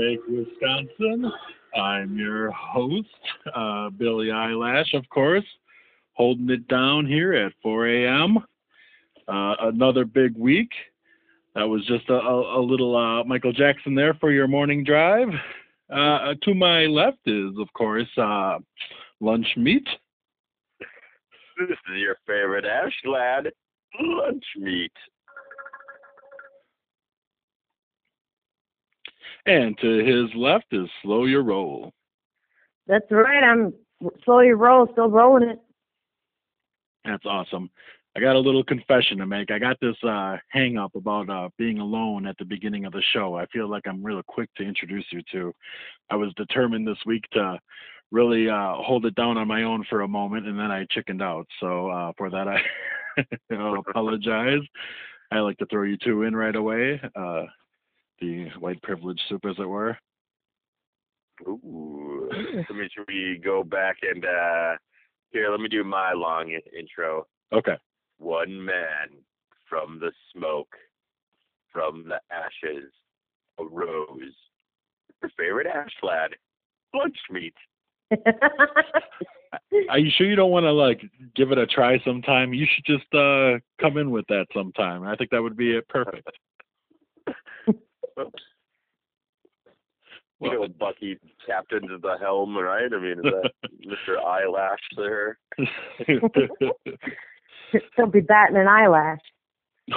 Bake, Wisconsin. I'm your host, uh, Billy Eyelash, of course, holding it down here at 4 a.m. Uh, another big week. That was just a, a, little uh, Michael Jackson there for your morning drive. Uh, to my left is, of course, uh, lunch meat. This is your favorite Ash lad, lunch meat. And to his left is Slow Your Roll. That's right. I'm Slow Your roll, still rolling it. That's awesome. I got a little confession to make. I got this uh, hang up about uh, being alone at the beginning of the show. I feel like I'm real quick to introduce you to. I was determined this week to really uh, hold it down on my own for a moment, and then I chickened out. So uh, for that, I apologize. I like to throw you two in right away. The white privilege soup, as it were. Ooh. Let me should we go back and uh here, let me do my long intro. Okay. One man from the smoke, from the ashes, arose. Your favorite ash lad, lunch meat. Are you sure you don't want to like give it a try sometime? You should just uh come in with that sometime. I think that would be it perfect. Oops. You know, Bucky captains the helm, right? I mean, is that Mr. Eyelash there? Don't be batting an eyelash.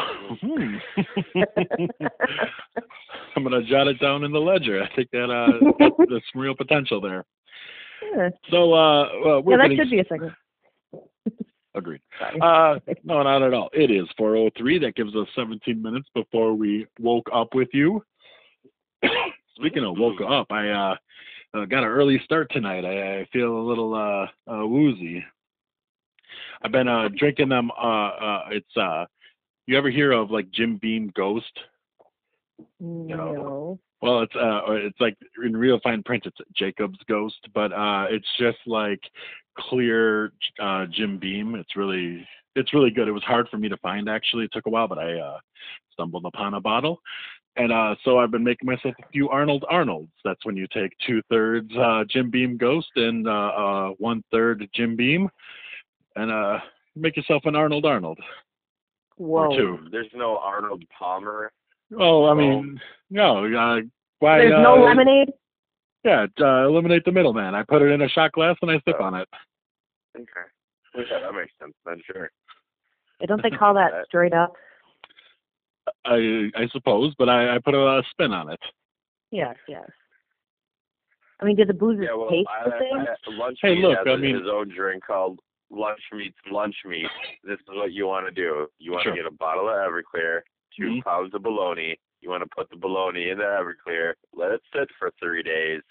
I'm gonna jot it down in the ledger. I think that uh there's some real potential there. Yeah, So uh well, we're yeah that getting should be a second. agreed. Uh no, not at all. It is 403. That gives us 17 minutes before we woke up with you. Speaking of woke up, I uh, uh got an early start tonight. I, I feel a little uh, uh woozy. I've been uh drinking them uh uh it's uh you ever hear of like Jim Beam Ghost? no. Well, it's uh, it's like in real fine print, it's Jacob's Ghost, but uh, it's just like clear uh, Jim Beam. It's really, it's really good. It was hard for me to find actually. It took a while, but I uh, stumbled upon a bottle, and uh, so I've been making myself a few Arnold Arnolds. That's when you take two thirds uh, Jim Beam Ghost and uh, uh, one third Jim Beam, and uh, make yourself an Arnold Arnold Whoa. or two. There's no Arnold Palmer. Oh, I mean, no. Uh, why? There's uh, no lemonade. Yeah, uh, eliminate the middleman. I put it in a shot glass and I sip on it. Okay. Yeah, that makes sense. Then sure. Don't they call that That- straight up? I I suppose, but I, I put a, spin on it. Yes, yes. I mean, did the boozers Yeah, well, taste I, the same? I, lunch Hey, meat look, has I a- mean- his own drink called lunch meat's lunch meat. This is what you want to do. You want to Sure. get a bottle of Everclear, 2 Mhm. pounds of bologna. You want to put the bologna in the Everclear, let it sit for three days,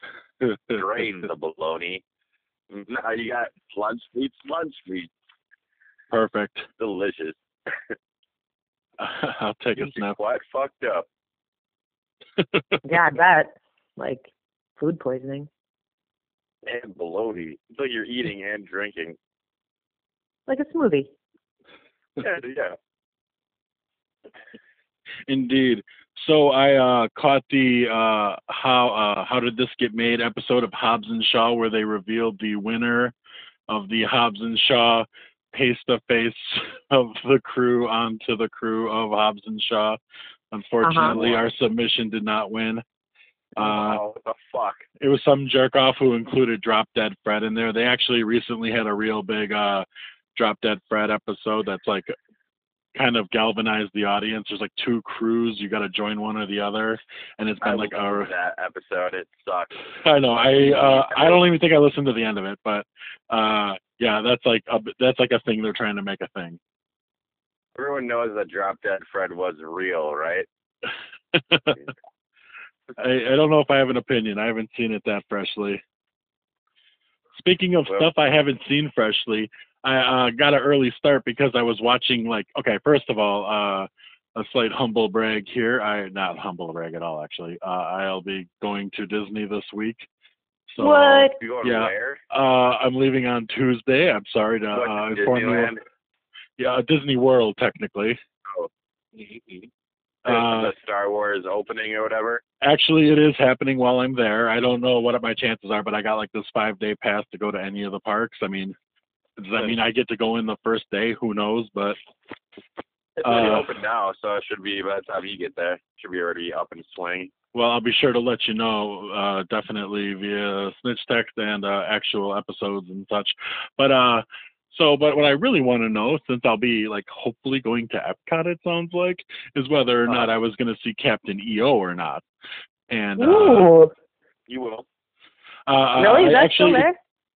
drain the bologna. Now you got lunch meat's lunch meat. Perfect. Delicious. I'll take a You're quite fucked up. Yeah, I bet. Like food poisoning. And bologna. It's like you're eating and drinking. Like a smoothie. Yeah, yeah. Indeed. So I uh, caught the uh, how uh, how did this get made episode of Hobbs and Shaw where they revealed the winner of the Hobbs and Shaw face to face of the crew onto the crew of Hobbs and Shaw. Unfortunately, our submission did not win. Uh, oh, what the fuck? it was some jerk off who included Drop Dead Fred in there. They actually recently had a real big uh, Drop Dead Fred episode that's like kind of galvanized the audience. There's like two crews, you got to join one or the other, and it's been like loved a. that episode. It sucks. I know. I uh, I don't even think I listened to the end of it, but uh, yeah, that's like a that's like a thing they're trying to make a thing. Everyone knows that Drop Dead Fred was real, right? I, I don't know if I have an opinion. I haven't seen it that freshly. Speaking of Well- stuff I haven't seen freshly, I uh, got an early start because I was watching like okay, first of all, uh, a slight humble brag here. I not humble brag at all actually. Uh, I'll be going to Disney this week. So what? You going Yeah. where? uh, I'm leaving on Tuesday. I'm sorry to What, uh, to inform you. Yeah, Disney World technically. Oh. Uh, the Star Wars opening or whatever. Actually, it is happening while I'm there. I don't know what my chances are, but I got like this five day pass to go to any of the parks. I mean, does that mean I get to go in the first day? Who knows? But It's already Uh, open now, so it should be by the time you get there, should be already up and swing. well, I'll be sure to let you know, uh, definitely via snitch text and uh, actual episodes and such. But uh, so, but what I really want to know, since I'll be like hopefully going to Epcot, it sounds like, is whether or not I was going to see Captain EO or not. And uh, Ooh. You will. uh, really? I Is that actually, still there?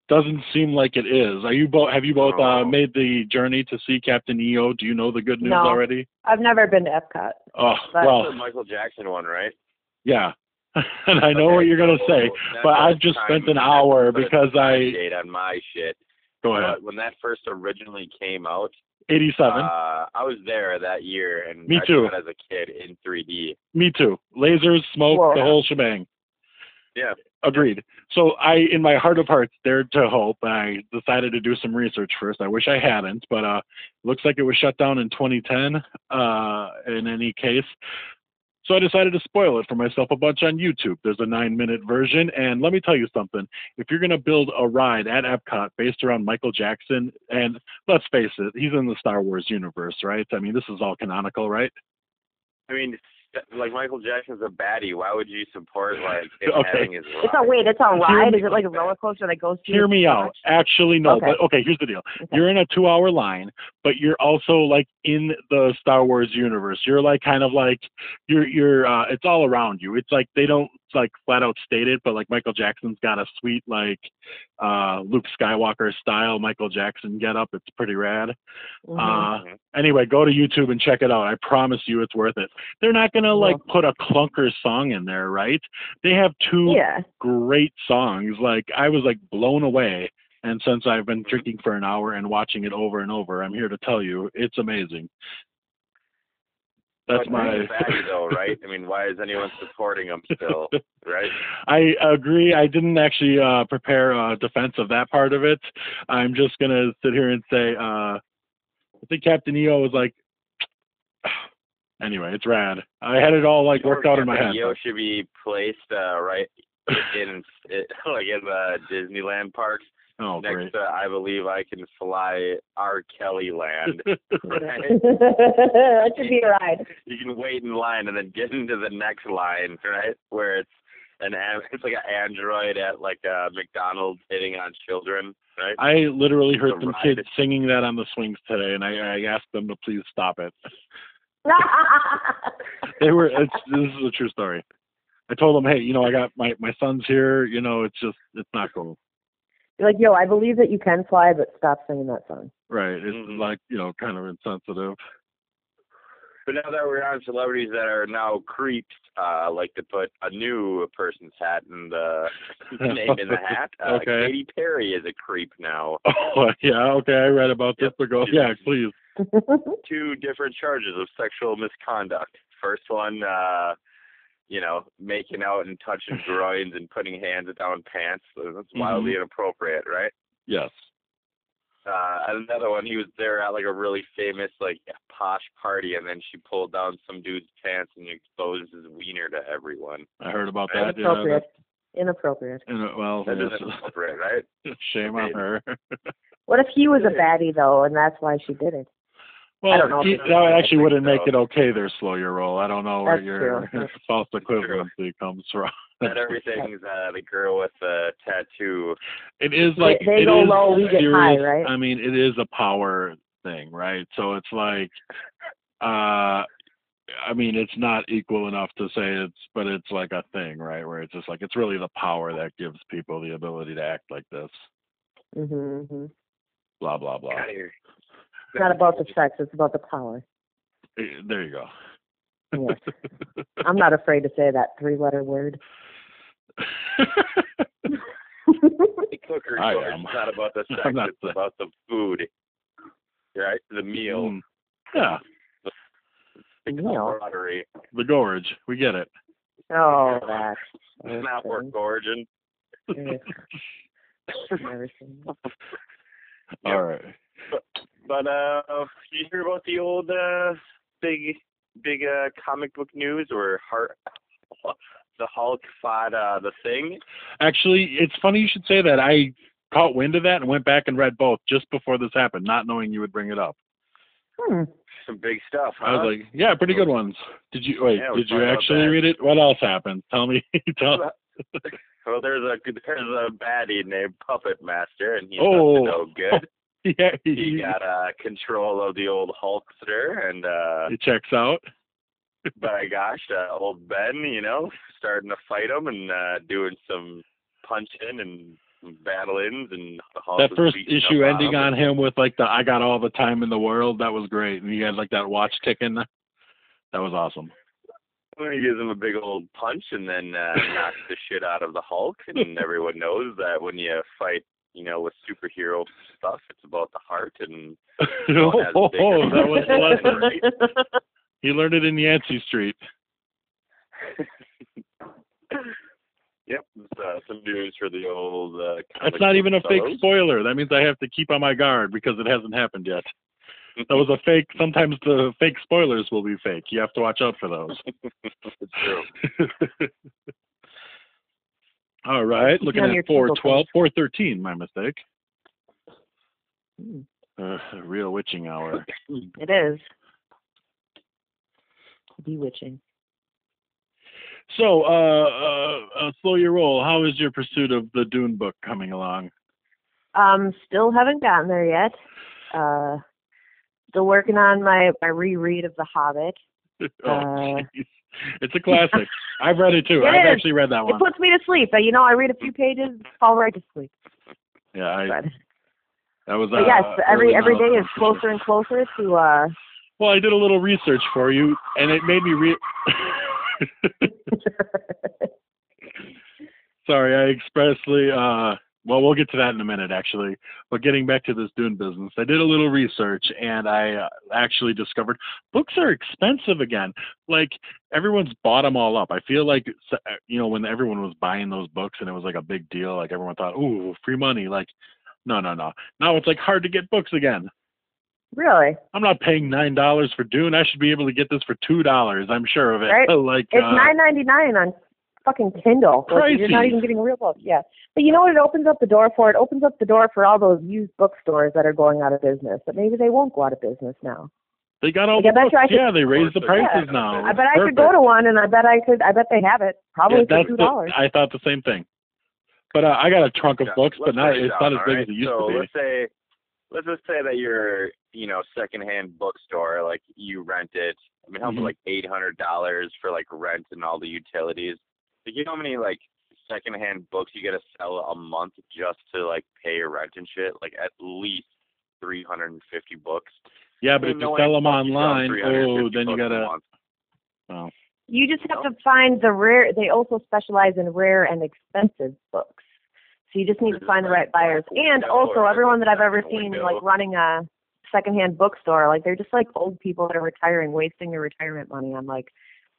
Doesn't seem like it is. Are you both? Have you both uh, made the journey to see Captain EO? Do you know the good news No. already? I've never been to Epcot. Oh But- That's well, the Michael Jackson one, right? yeah. and I know Okay, what you're gonna so say, but I've just spent an hour because I date on my shit. go ahead. But when that first originally came out, 87. uh, I was there that year, and Me I too. saw it as a kid in 3D. Me too. Lasers, smoke, Whoa. the whole shebang. Yeah. Agreed. So I, in my heart of hearts, dared to hope. I decided to do some research first. I wish I hadn't, but uh, looks like it was shut down in 2010. Uh, in any case, so I decided to spoil it for myself a bunch on YouTube. There's a nine-minute version, and let me tell you something. If you're gonna build a ride at Epcot based around Michael Jackson, and let's face it, he's in the Star Wars universe, right? I mean, this is all canonical, right? I mean, like Michael Jackson's a baddie. Why would you support like him Okay. having his It's a ride? wait. It's a ride. me- Is it like a roller coaster that goes? through Hear the me out. park? Actually, no. Okay. But okay, here's the deal. Okay. You're in a two-hour line, but you're also like in the Star Wars universe. You're like kind of like you're you're. uh It's all around you. It's like they don't like flat out stated, but like Michael Jackson's got a sweet like uh Luke Skywalker style Michael Jackson get up. It's pretty rad. Mhm. Uh Mhm. anyway, go to YouTube and check it out. I promise you it's worth it. They're not gonna like put a clunker song in there, right? They have two yeah. great songs. Like I was like blown away. And since I've been drinking for an hour and watching it over and over, I'm here to tell you it's amazing. That's But my. baddie, though, right? I mean, why is anyone supporting him still, right? I agree. I didn't actually uh, prepare a defense of that part of it. I'm just gonna sit here and say, uh, I think Captain EO was like. Anyway, it's rad. I had it all like worked out in my head. Yo should be placed uh, right in it, like in the Disneyland parks Oh, next great. to I believe I can fly R. Kelly land. that should be a ride. You can wait in line and then get into the next line, right? Where it's an an- it's like an android at like a McDonald's hitting on children, right? I literally heard some ride. kids singing that on the swings today, and I, I asked them to please stop it. They were. It's, this is a true story. I told them, hey, you know, I got my my son's here. You know, it's just it's not cool. You're like, yo, I believe that you can fly, but stop singing that song. Right. It's Mhm. like you know, kind of insensitive. But now that we're on celebrities that are now creeps, uh, like to put a new person's hat in the name in the hat. Uh, Okay. Katy Perry is a creep now. Oh yeah. Okay. I read about this. Yep. But go. Yeah. Please. Two different charges of sexual misconduct. First one, uh, you know, making out and touching groins and putting hands down pants. That's wildly inappropriate, right? Yes. uh another one he was there at like a really famous like posh party and then she pulled down some dude's pants and exposed his wiener to everyone I heard about that. Yeah. Inappropriate. Inappropriate. that- and, uh, well, that yes. isn't appropriate right shame on her. What if he was a baddie though, and that's why she did it? Well, don't know if he- that I actually wouldn't make it okay there, slow your roll. I don't know where That's your true. false equivalency comes from. that everything's uh the girl with the tattoo It is like they it go is low, we get high, right? I mean, it is a power thing, right? So it's like, uh, I mean, it's not equal enough to say it's, but it's like a thing, right? Where it's just like it's really the power that gives people the ability to act like this. Mhm. mhm. Blah blah blah. Outta here. It's not about the sex; it's about the power. Eh, There you go. Yes. I'm not afraid to say that three-letter word. the cooker I George. am. it's not about the sex I'm not it's saying- about the food right the meal Mm. Yeah, the Meal. camaraderie the gorge. We get it. Oh, that's it's not worth gorging Ugh. Never seen it. All right. But uh, you hear about the old uh, big, big uh, comic book news or Hart, the Hulk fought uh, the Thing? Actually, it's funny you should say that. I caught wind of that and went back and read both just before this happened, not knowing you would bring it up. Hmm. Some big stuff, huh? I was like, yeah, pretty good ones. Did you wait? Yeah, did you actually read it? What else happened? Tell me. Tell. well, there's a there's a baddie named Puppet Master, and he's Oh. up to no good. Yeah, He he, got uh, control of the old Hulkster, and uh, he checks out. by gosh, uh, old Ben, you know, starting to fight him and uh, doing some punching and battle-ins, and the Hulk That first issue ending him. on him with like the "I got all the time in the world." That was great, and he had like that watch ticking. That was awesome. When he gives him a big old punch and then uh, knocks the shit out of the Hulk, and everyone knows that when you fight, you know, with superhero stuff, it's about the heart and oh, a that was the lesson. right? He learned it in Yancey Street. Yep, uh, some news for the old. Uh, That's not even a fake spoiler. That means I have to keep on my guard because it hasn't happened yet. That was a fake. Sometimes the fake spoilers will be fake. You have to watch out for those. it's true. All right, looking at four Kindle twelve, four thirteen. My mistake. Uh, real witching hour. It is. Bewitching. So, uh, uh, uh, slow your roll. How is your pursuit of the Dune book coming along? Um, still haven't gotten there yet. Uh, still working on my my reread of The Hobbit. oh, Uh. it's a classic. I've read it too. It I've is. actually read that one. It puts me to sleep. Uh, You know, I read a few pages, fall right to sleep. Yeah, I, But, that was. uh, yes, every every day is sure. closer and closer to uh Well, I did a little research for you, and it made me re. Sorry, I expressly. uh Well, we'll get to that in a minute, actually. But getting back to this Dune business, I did a little research, and I uh, actually discovered books are expensive again. Like everyone's bought them all up. I feel like uh, you know when everyone was buying those books, and it was like a big deal. Like everyone thought, "Ooh, free money!" Like, no, no, no. Now it's like hard to get books again. really. I'm not paying nine dollars for Dune. I should be able to get this for two dollars. I'm sure of it. Right. like It's uh, nine ninety nine on fucking Kindle. Like, you're not even getting a real book. Yeah. But you know what it opens up the door for? It opens up the door for all those used bookstores that are going out of business. But maybe they won't go out of business now. They got all Like, the books. I could- yeah, they raised the Yeah, prices now. I It's bet I could go to one, and I bet I could. I bet they have it probably Yeah, for that's two the, dollars. I thought the same thing. But uh, I got a trunk of Yeah, books, but let's not it's down, not as big all as it used so to be. let's say, let's just say that you're, you know, secondhand bookstore, like you rent it. I mean, how much Mhm. like eight hundred dollars for like rent and all the utilities. Like, you know how many like secondhand books you got to sell a month just to like pay your rent and shit? Like at least three hundred and fifty books. Yeah, but if you no sell them fuck you sell online, oh, then you gotta. month. Oh, You just have to find the rare. They also specialize in rare and expensive books. So you just need to This find the right buyers. And also, everyone that I've ever seen like running a secondhand bookstore, like they're just like old people that are retiring, wasting their retirement money on like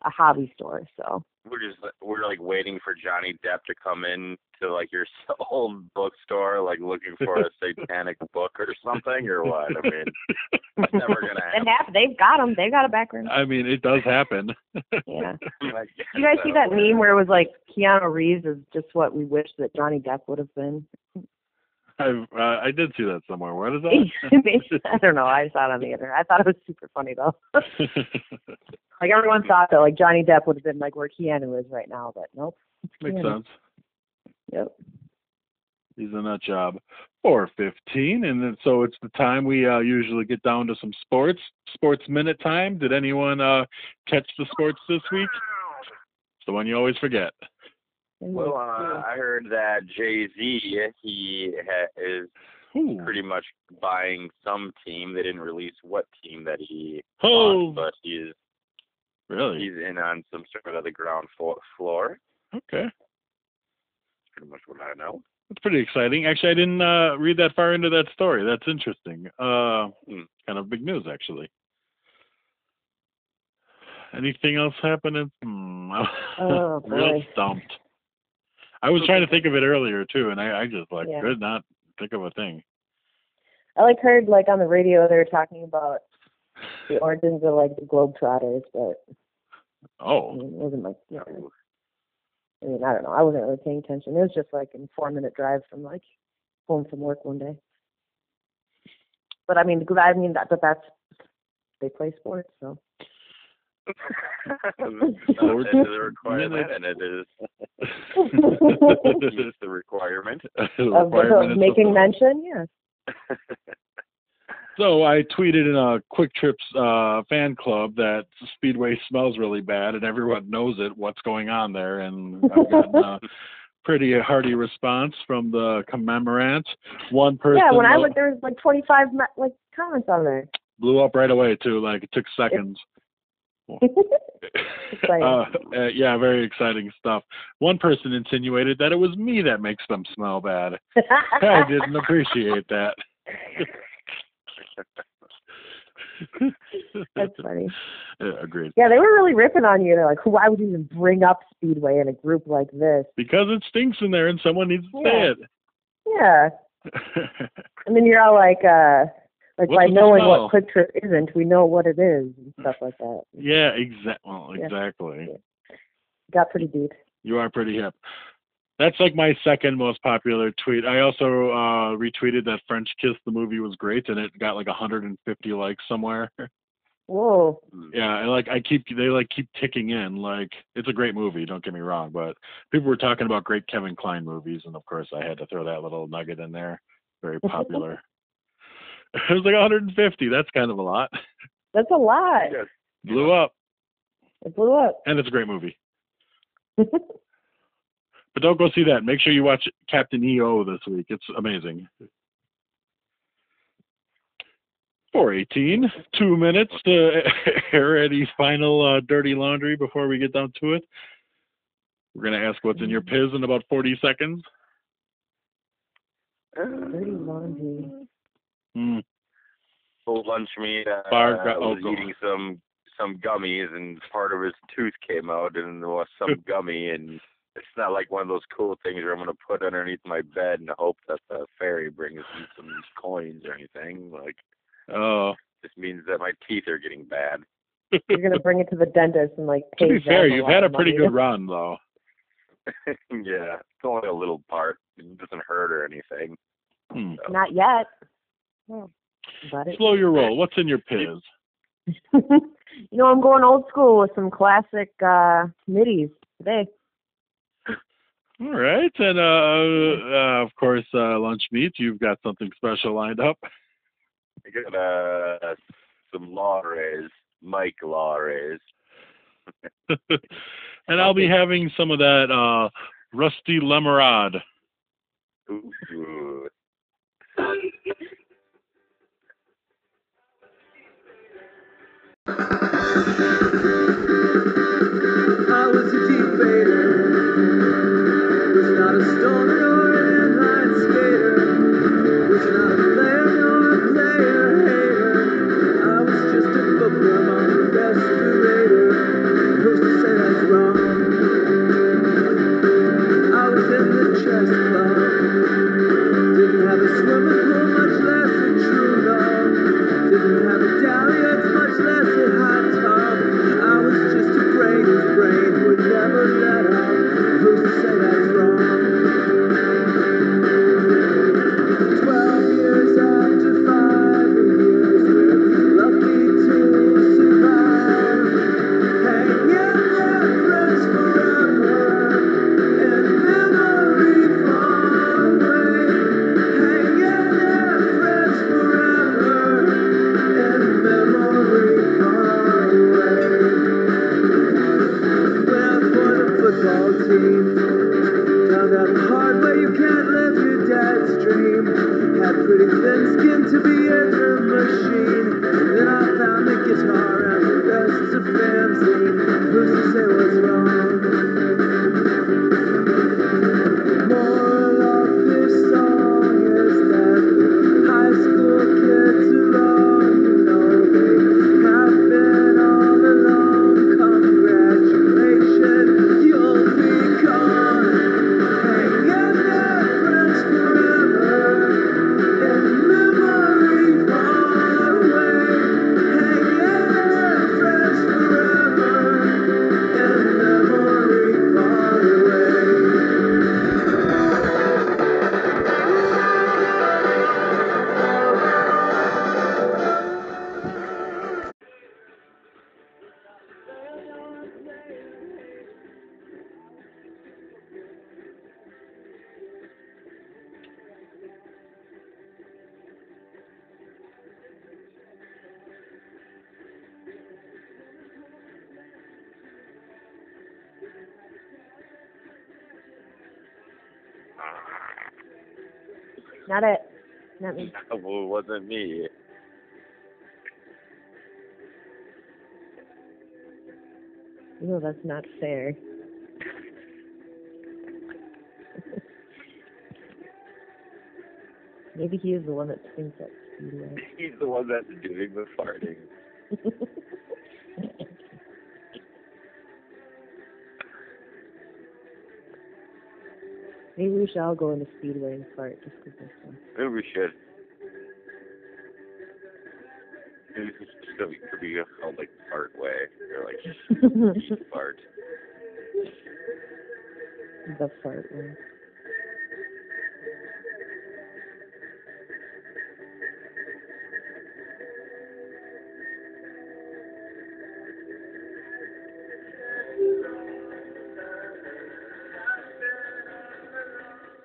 a hobby store. So We're just we're like waiting for Johnny Depp to come in to like your old bookstore, like looking for a satanic book or something, or what? I mean, it's never gonna and happen. have they've got them. They've got a background. I mean, it does happen. Yeah. Like, Did you guys see that meme where it was like Keanu Reeves is just what we wish that Johnny Depp would have been? I've, uh, I did see that somewhere. What is that? I don't know. I saw it on the internet. I thought it was super funny though. like everyone thought that like Johnny Depp would have been like where Keanu is right now, but nope. Makes Keanu. sense. Yep. He's in that job. Four fifteen, and then so it's the time we uh, usually get down to some sports. Sports minute time. Did anyone uh, catch the sports this week? It's the one you always forget. Well, uh, I heard that Jay Z he ha- is Ooh. pretty much buying some team. They didn't release what team that he Oh, bought, but he's really? he's in on some sort of the ground fo- floor. Okay, That's pretty much what I know. that's pretty exciting. Actually, I didn't uh, read that far into that story. That's interesting. Uh, Hmm. kind of big news, actually. Anything else happening? Hmm. Oh, Real stumped. I was trying to think of it earlier too, and I, I just like Yeah. could not think of a thing. I like heard like on the radio they were talking about the origins of like the Globetrotters, but oh. I Oh, mean, it wasn't like yeah. I mean, I don't know. I wasn't really paying attention. It was just like a four minute drive from like home from work one day. But I mean, the- I mean that, but that's they play sports, so it is a requirement, and it is it's the requirement. The requirement of is making mention, yes. So I tweeted in a Kwik Trips uh, fan club that Speedway smells really bad, and everyone knows it. What's going on there? And I've gotten a pretty hearty response from the commemorant. One person yeah, when I looked, there was like 25 like comments on there. blew up right away too. Like it took seconds. Uh, uh, yeah, very exciting stuff. One person insinuated that it was me that makes them smell bad. I didn't appreciate that. That's funny. Yeah, agreed. Yeah, they were really ripping on you. They're like, why would you even bring up Speedway in a group like this? Because it stinks in there and someone needs to Yeah. say it. Yeah. And then you're all like, uh, like What's by knowing what Kwik Trip isn't, we know what it is and stuff like that. yeah, exact. Well, Yeah. exactly. Got pretty deep. You are pretty hip. That's like my second most popular tweet. I also uh, retweeted that French Kiss the movie was great, and it got like 150 likes somewhere. Whoa. yeah, and like I keep they like keep ticking in. Like it's a great movie. Don't get me wrong, but people were talking about great Kevin Kline movies, and of course I had to throw that little nugget in there. Very popular. it was like 150. That's kind of a lot. That's a lot. Yes. Blew up, It blew up. and it's a great movie. But don't go see that. Make sure you watch Captain EO this week. It's amazing. 418, two minutes to air any final uh, dirty laundry before we get down to it. We're going to ask what's in your piz in about 40 seconds. Dirty laundry. Hmm. Old lunch meat uh, Bar gu- oh, was go- eating some some gummies, and part of his tooth came out, and there was some gummy, and it's not like one of those cool things where I'm gonna put underneath my bed and hope that the fairy brings me some coins or anything. Like, Oh, this means that my teeth are getting bad. You're gonna bring it to the dentist and like to be fair, you've had a pretty money. good run, though. yeah, it's only a little part. It doesn't hurt or anything. Hmm. So. Not yet. Oh, but Slow your roll. What's in your piz? you know, I'm going old school with some classic uh middies today. All right, and uh, uh, of course, uh, lunch meat. You've got something special lined up. I got uh, some Lares, Mike Lares. and I'll be having some of that uh, rusty lemonade. Can't live your dad's dream. Had pretty thin skin to be a drum machine. Then I found the guitar and the rest of. Wasn't me. No, that's not fair. Maybe he is the one that thinks that speedway. He's the one that's doing the farting. Maybe we should all go into speedway and fart just because they're fun. Maybe we should. Maybe this could be, could be called like fart way or like fart. the fart one.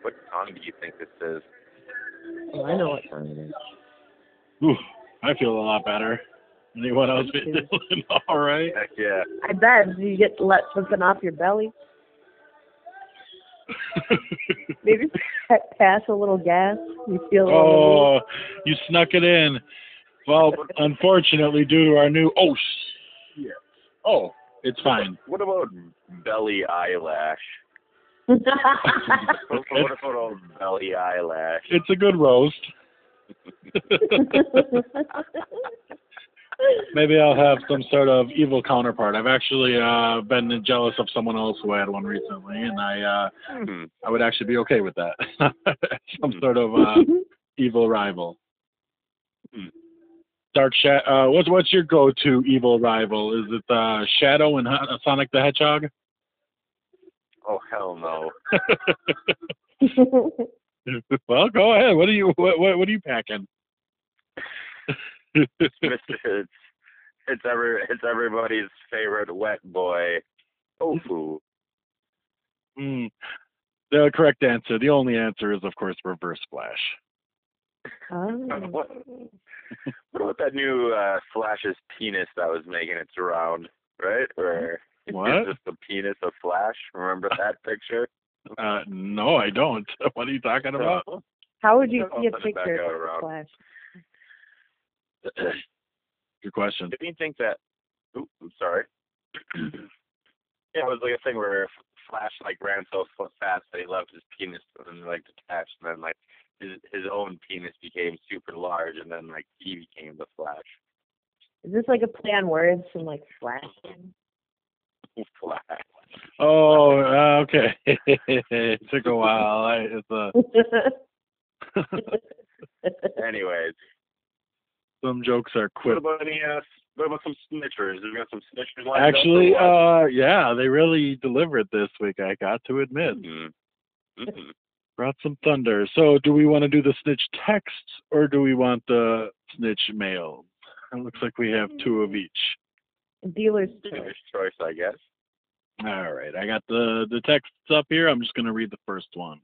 What song do you think this is? Oh, I know what song it is. Ooh, I feel a lot better. Anyone else been doing all right? Heck yeah. I bet. Do you get to let something off your belly? Maybe pass a little gas. You feel a little. oh, you snuck it in. Well, unfortunately, due to our new oh shit. Oh, it's fine. What about belly eyelash? What what about a belly eyelash? It's a good roast. Maybe I'll have some sort of evil counterpart. I've actually uh, been jealous of someone else who had one recently, and I uh, Hmm. I would actually be okay with that. some sort of uh, evil rival. Hmm. Dark Sha- uh, what's what's your go-to evil rival? Is it uh, Shadow and uh, Sonic the Hedgehog? Oh hell no. well, go ahead. What are you what what, what are you packing? It's It's it's every it's everybody's favorite wet boy, Ofu. Mm. The correct answer, the only answer is, of course, Reverse Flash. Oh. What, what about that new uh, Flash's penis that was making its round, right? Or What? it's just the penis of Flash. Remember that picture? Uh, no, I don't. What are you talking about? How would you I'll see a send it back picture of. Flash? Good question. Didn't you think that? Ooh, I'm sorry. yeah, it was like a thing where Flash like ran so fast that he left his penis and like detached, and then like his his own penis became super large, and then like he became the Flash. Is this like a play on words from like Flash? Flash. Oh, uh, okay. it took a while. I, it's a Anyways, some jokes are quick. what quick. about any? Uh, what about some snitchers? We got some snitchers lined Actually, what? uh, yeah, they really delivered this week. I got to admit, Mhm. Mhm. brought some thunder. So, do we want to do the snitch texts or do we want the snitch mail? It looks like we have two of each. Dealer's choice. Dealer's choice, I guess. All right, I got the the texts up here. I'm just going to read the first one.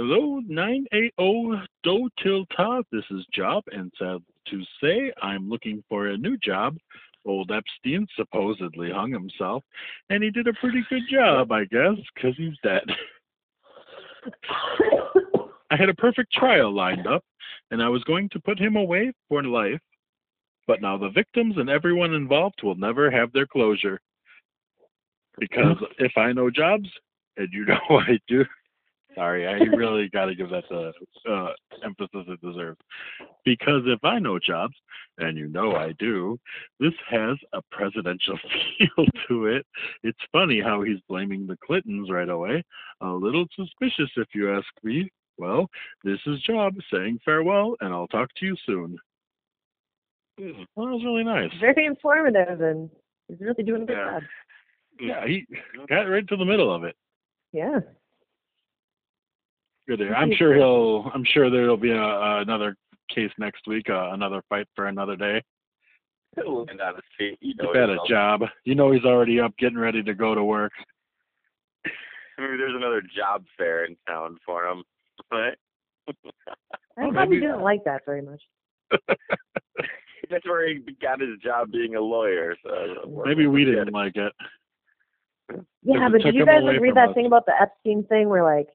Hello, 980 Do Till Todd. This is Job, and sad to say, I'm looking for a new job. Old Epstein supposedly hung himself, and he did a pretty good job, I guess, because he's dead. I had a perfect trial lined up, and I was going to put him away for life. But now the victims and everyone involved will never have their closure. Because if I know jobs, and you know I do, sorry, I really got to give that the uh, emphasis it deserves. Because if I know jobs, and you know I do, this has a presidential feel to it. It's funny how he's blaming the Clintons right away. A little suspicious, if you ask me. Well, this is Job saying farewell, and I'll talk to you soon. Mhm. Well, that was really nice. Very informative and he's really doing a good Yeah. job. Yeah, he got right to the middle of it. Yeah. Good. there. I'm sure he'll. I'm sure there'll be a, a, another case next week. Uh, another fight for another day. He'll land on his feet. You know Get at a himself. job. You know he's already up, getting ready to go to work. Maybe there's another job fair in town for him, But I Well, probably maybe- didn't like that very much. That's where he got his job being a lawyer. So Maybe we didn't like it. Yeah, it but took did you him guys away like read from that us. thing about the Epstein thing where like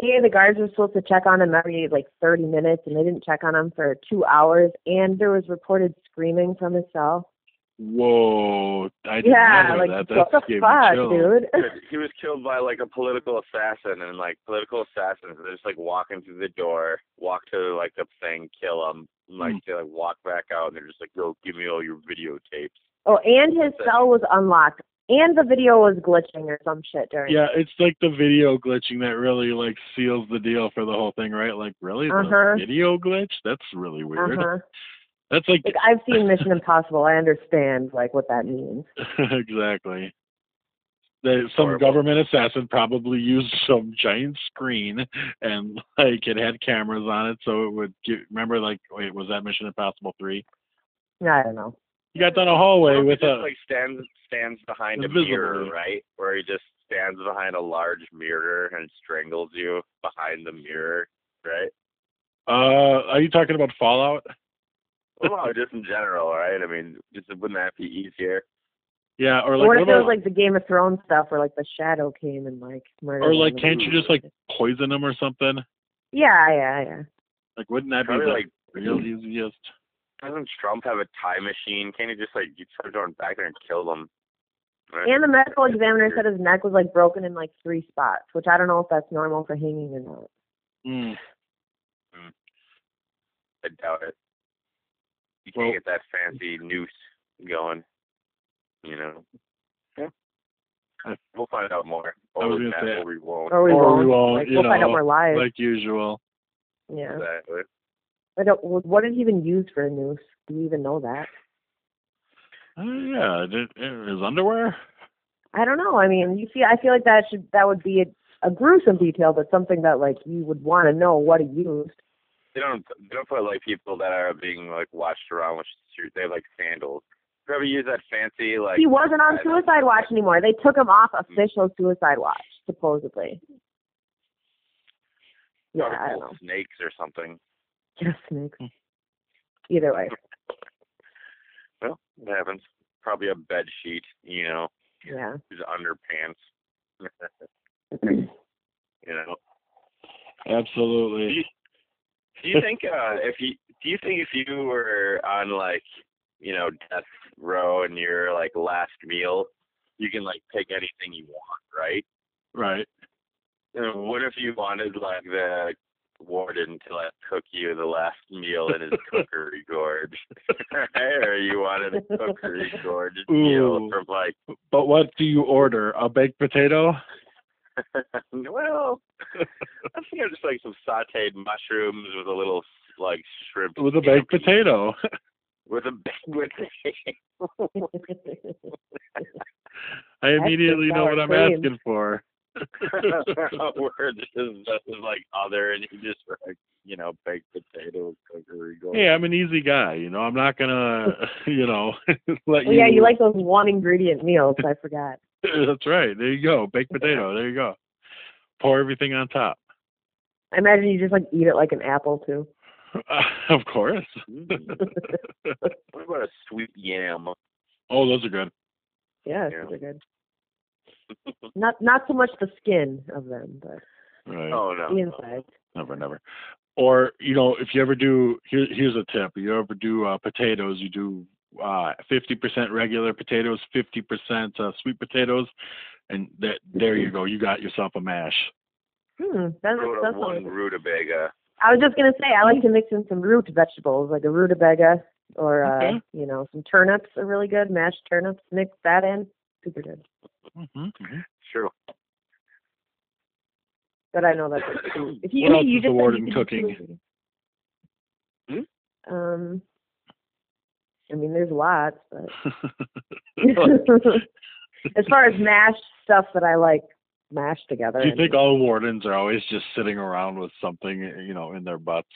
hey, the guards were supposed to check on him every like thirty minutes and they didn't check on him for two hours and there was reported screaming from his cell. Whoa! I did Yeah, not hear like that. what the That gave me fuck, dude? he was killed by like a political assassin, and like political assassins, they're just like walking through the door, walk to like the thing, kill him, and, like Hmm. they like walk back out, and they're just like, "Yo, give me all your videotapes." oh, and his cell was unlocked. And the video was glitching or some shit during Yeah, it's like the video glitching that really like seals the deal for the whole thing, right? Like, really, Uh-huh. the video glitch? That's really weird. Uh-huh. That's like Like I've seen Mission Impossible. I understand like what that means. exactly. That some Horrible. government assassin probably used some giant screen and like it had cameras on it, so it would give. Remember, like, wait, was that Mission Impossible three? Yeah, I don't know. You got down a hallway Or with he a just like stands stands behind a mirror, right? Where he just stands behind a large mirror and strangles you behind the mirror, right? Uh, are you talking about Fallout? Well, no, just in general, right? I mean, just wouldn't that be easier? Yeah, or Or like what what if it was like the Game of Thrones stuff where like the shadow came and like murdered or like can't you just like poison them or something? Yeah, yeah, yeah. Like wouldn't that be Probably the like real easiest? Doesn't Trump have a time machine? Can't he just like you start going back there and kill them? Right? And the medical examiner said his neck was like broken in like three spots, which I don't know if that's normal for hanging or not. Mm. I doubt it. You can't get that fancy noose going. You know. Yeah. We'll find out more. I was we gonna can, say- or we won't. Or we won't. we won't, Like, you we'll find out know, more live. Like usual. yeah. Exactly. I don't. What did he even use for a noose? Do you even know that? Uh, yeah, did, his underwear. I don't know. I mean, you see, I feel like that should that would be a, a gruesome detail, but something that like you would want to know what he used. they don't they don't put like people that are being like watched around with shoes. They have like sandals. You ever use that fancy like? he wasn't on suicide watch anymore. They took him off official suicide watch, supposedly. Yeah, I don't know. Snakes or something. Just snakes. Either way. Well, it happens. Probably a bed sheet, you know, Yeah. his underpants. you know. Absolutely. Do you think uh if you do you think if you were on like you know death row and your like last meal, you can like pick anything you want, right? Right. And what if you wanted like the warden to like cook you the last meal in his cookery gorge, or you wanted a cookery gorge meal Ooh. from like But what do you order? A baked potato? well, I think I'm just like some sautéed mushrooms with a little like shrimp With a baked scampi. potato. With a baked potato. I immediately know what I'm cream. asking for. Where this is, this is like other, and you just like you know baked potato cookery gorge. Hey, I'm an easy guy, you know. I'm not gonna, you know, let Well, you. yeah, you like those one ingredient meals. I forgot. That's right. There you go. Baked potato. There you go. Pour everything on top. I imagine you just like eat it like an apple too. of course. Mm. What about a sweet yam? oh, those are good. Yeah, Yeah. those are good. Not not so much the skin of them, but Right. Oh no. the inside. Never, never. Or you know, if you ever do, here, here's a tip: you ever do uh, potatoes, you do uh, 50% regular potatoes, 50% uh, sweet potatoes, and that there you go. You got yourself a mash. Hmm, that's, that's one what- rutabaga. I was just gonna say I like to mix in some root vegetables like a rutabaga or uh, Okay. you know some turnips are really good. Mashed turnips, mix that in, super good. Hmm True. But I know that's if you What else you is just the said you warden cooking? smoothie. Um, I mean, there's lots, but as far as mashed stuff that I like mashed together. Do you and- think all wardens are always just sitting around with something, you know, in their butts,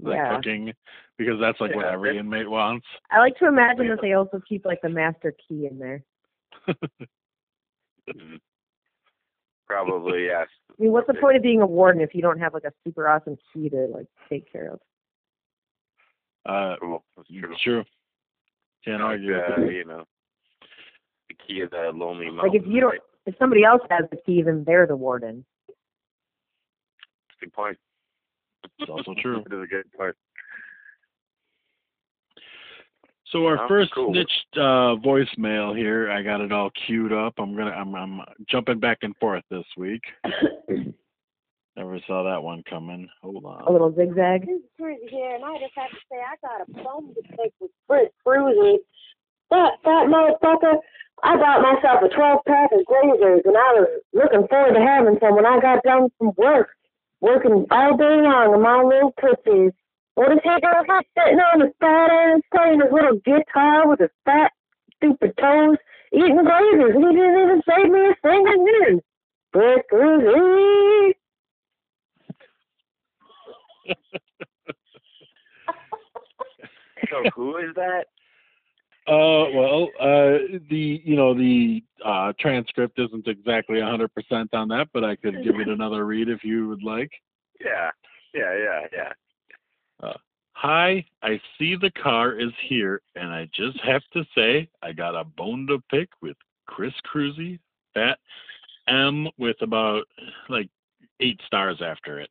like Yeah. cooking? Because that's like what every inmate wants. I like to imagine that they also keep like the master key in there. Mhm. Probably yes. I mean, what's the point of being a warden if you don't have like a super awesome key to like take care of? Uh, Cool. That's true. sure. Can't Like, argue with uh, you know, the key of the lonely Like if you don't, right? if somebody else has the key, then they're the warden. Good point. It's also true. It is a good point. So our Oh, first cool. snitched uh, voicemail here, I got it all queued up. I'm gonna, I'm, I'm jumping back and forth this week. Never saw that one coming. Hold on. a little zigzag. This is here, and I just have to say I got a bone to pick with Chris Cruzy. That that motherfucker, I bought myself a 12 pack of Glazers, and I was looking forward to having some when I got done from work, working all day long on my little pussies. What is he doing? He's sitting on his fat ass, playing his little guitar with his fat, stupid toes, eating Glazers, and he didn't even save me a single minute. Chris Cruzy. So who is that? Uh, well, uh, the you know the uh, transcript isn't exactly 100% on that, but I could give it another read if you would like. Yeah, yeah, yeah, yeah. Uh, Hi, I see the car is here, and I just have to say I got a bone to pick with Chris Cruzy, Fat M, with about like eight stars after it.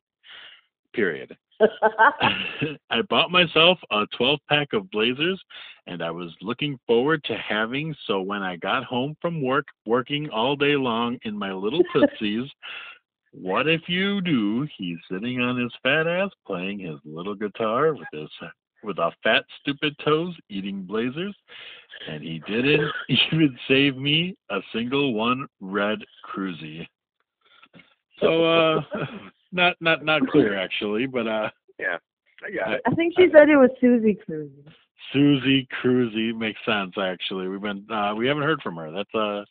Period. I bought myself a 12 pack of Blazers and I was looking forward to having so when I got home from work working all day long in my little tootsies what if you do he's sitting on his fat ass playing his little guitar with his with a fat stupid toes eating Blazers and he didn't even save me a single one red cruzy. So uh not not not clear actually, but uh Yeah, I got it. I think she said it was Susie Cruzy. Susie Cruzy makes sense actually. We've been uh we haven't heard from her. That's uh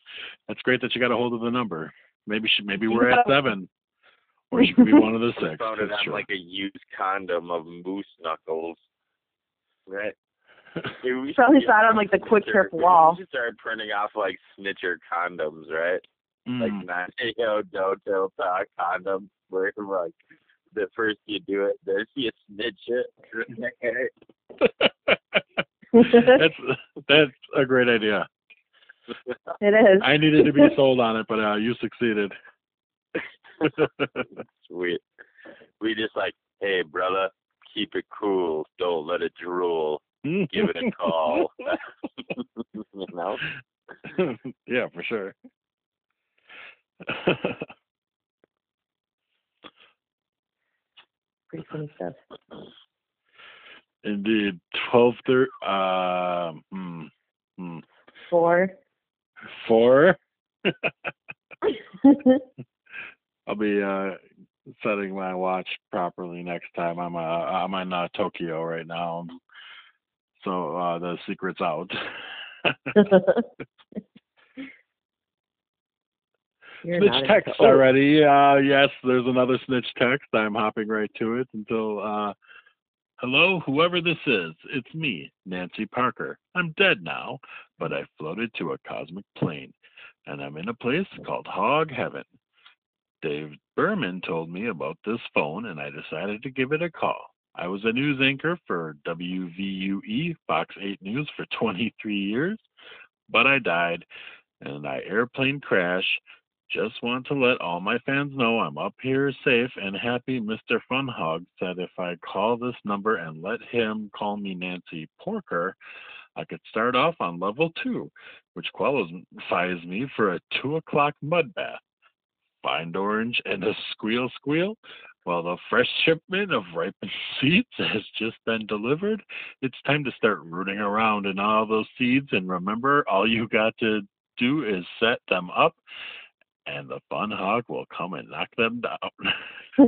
that's great that you got a hold of the number. Maybe she maybe we're at seven. or she could be one of the six. Found it on true. like a used condom of moose knuckles. Right. Maybe we Probably get saw it on, like, the Kwik Trip wall. We should start printing off like snitcher condoms, right? Like Mm. not yo no no talk condoms where like the first you do it, there's you snitch it. that's that's a great idea. it is. I needed to be sold on it, but uh, you succeeded. Sweet. We just like, hey brother, keep it cool. Don't let it drool. Give it a call. you know? yeah, for sure. Pretty funny stuff. Indeed, twelve thirty. Um, hmm, hmm. Four. Four. I'll be uh setting my watch properly next time. I'm uh I'm in uh, Tokyo right now, so uh the secret's out. You're snitch text already. Uh yes, there's another snitch text. I'm hopping right to it until uh Hello, whoever this is. It's me, Nancy Parker. I'm dead now, but I floated to a cosmic plane, and I'm in a place called Hog Heaven. Dave Berman told me about this phone, and I decided to give it a call. I was a news anchor for WVUE Fox 8 News for 23 years, but I died in an airplane crash. Just want to let all my fans know I'm up here safe and happy. Mr. Funhog said if I call this number and let him call me Nancy Porker, I could start off on level two, which qualifies me for a two o'clock mud bath. Find orange and a squeal squeal. While the fresh shipment of ripened seeds has just been delivered, it's time to start rooting around in all those seeds. And remember, all you got to do is set them up, and the fun hog will come and knock them down.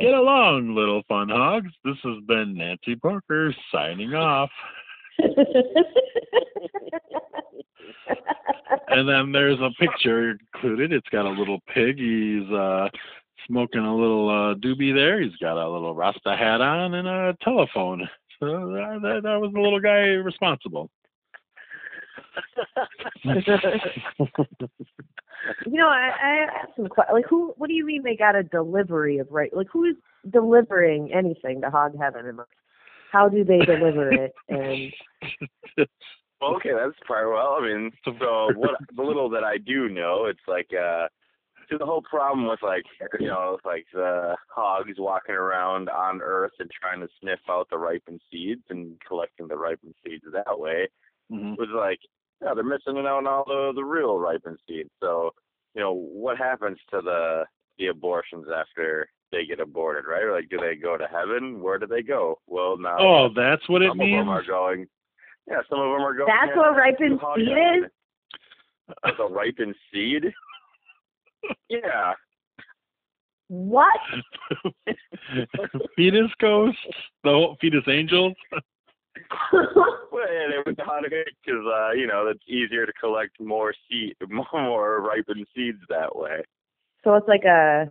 Get along, little fun hogs. This has been Nancy Parker signing off. And then there's a picture included. It's got a little pig. He's uh smoking a little uh doobie there. He's got a little Rasta hat on and a telephone. So that, that, that was the little guy responsible. you know, I, I have some que- like who? What do you mean they got a delivery of right? Like who is delivering anything to Hog Heaven? And like, how do they deliver it? And Well, okay, that's part. Well, I mean, so what the little that I do know, it's like uh, see the whole problem with like you know like the hogs walking around on Earth and trying to sniff out the ripened seeds and collecting the ripened seeds that way Mhm. was like yeah they're missing out on all the the real ripened seeds. So you know what happens to the the abortions after they get aborted, right? Like, do they go to heaven? Where do they go? Well, now Oh, that's what it means. some of them are going. Yeah, some of them are going. that's yeah, what ripened hog seed heaven. is. With a ripened seed? yeah. What? fetus ghosts, the whole fetus angels. Well, and it was on it because, uh, you know, it's easier to collect more seed, more ripened seeds that way. so it's like a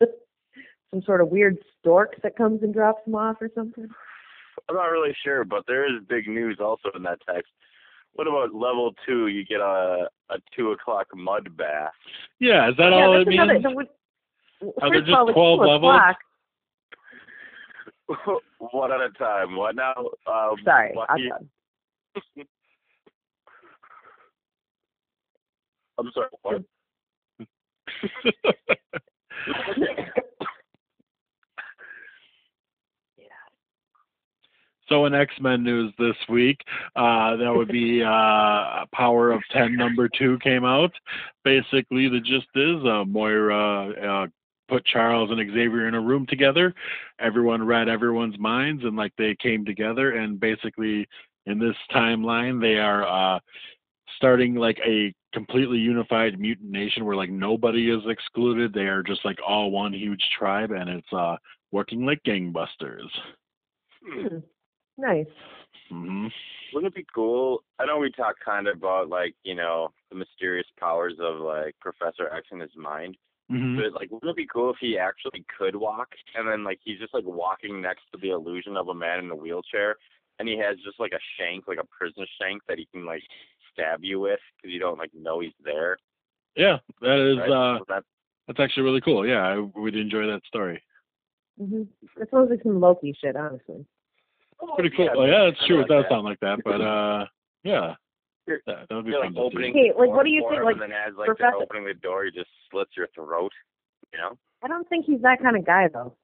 some sort of weird stork that comes and drops them off or something. I'm not really sure, but there is big news also in that text. What about level two? You get a a two o'clock mud bath. Yeah, is that yeah, all that's it another. means? So what, Are there first of all, just 12 levels? o'clock. One at a time. What now? Um, Sorry, I'm you- I'm sorry. What? So in X Men news this week, uh, that would be uh, Power of Ten number two came out. Basically, the gist is uh, Moira uh, put Charles and Xavier in a room together. Everyone read everyone's minds, and like they came together. And basically, in this timeline, they are uh, starting like a completely unified mutant nation where like nobody is excluded. They are just like all one huge tribe, and it's uh, working like gangbusters. Hmm. Nice. hmm Wouldn't it be cool? I know we talked kind of about like you know the mysterious powers of like Professor X in his mind. Hmm But like, wouldn't it be cool if he actually could walk, and then like he's just like walking next to the illusion of a man in a wheelchair, and he has just like a shank, like a prison shank that he can like stab you with because you don't like know he's there. Yeah, that is Right? uh So that that's actually really cool. Yeah, I would enjoy that story. hmm That sounds like some Loki shit, honestly. Pretty cool. Yeah, Oh, yeah, that's true. like it does that. sound like that, but uh, yeah, You're- that, that would be fun like opening. see. Hey, like, what do you think, like, and then as like Professor- they're opening the door, he just slits your throat. You know. I don't think he's that kind of guy though.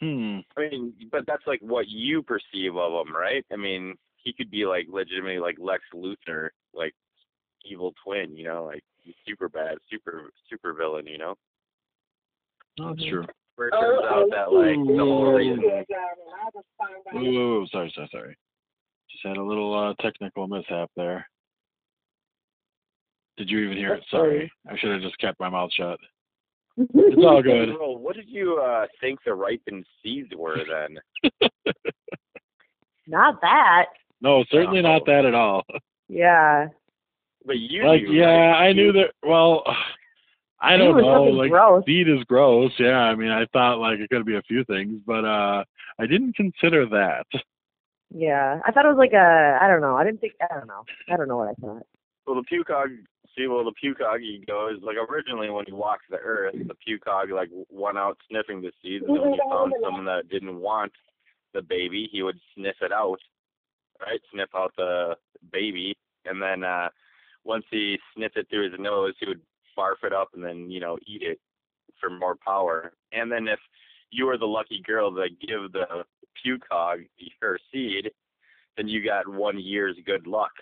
Hmm. I mean, but that's like what you perceive of him, right? I mean, he could be like legitimately like Lex Luthor, like evil twin, you know, like super bad, super super villain, you know. That's true. Where it turns out that like the whole reason. Whoa, whoa, whoa, sorry, sorry, sorry. Just had a little uh, technical mishap there. Did you even hear it? Sorry, I should have just kept my mouth shut. It's all good. What did you uh think the ripened seeds were then? Not that. No, certainly not that at all. Yeah. But you Like, knew, yeah, right? I knew that. Well, I don't know. Like, gross. seed is gross. Yeah, I mean, I thought like it could be a few things, but uh, I didn't consider that. Yeah. I thought it was like a. I don't know. I didn't think. I don't know. I don't know what I thought. Well, the Pucog, see, well, the Pucog ego is like originally when he walked the earth, the Pucog like went out sniffing the seeds, and when he found someone that didn't want the baby, he would sniff it out, right? Sniff out the baby, and then uh once he sniffed it through his nose, he would barf it up and then you know eat it for more power. And then if you were the lucky girl that give the Pucog your seed, then you got one year's good luck.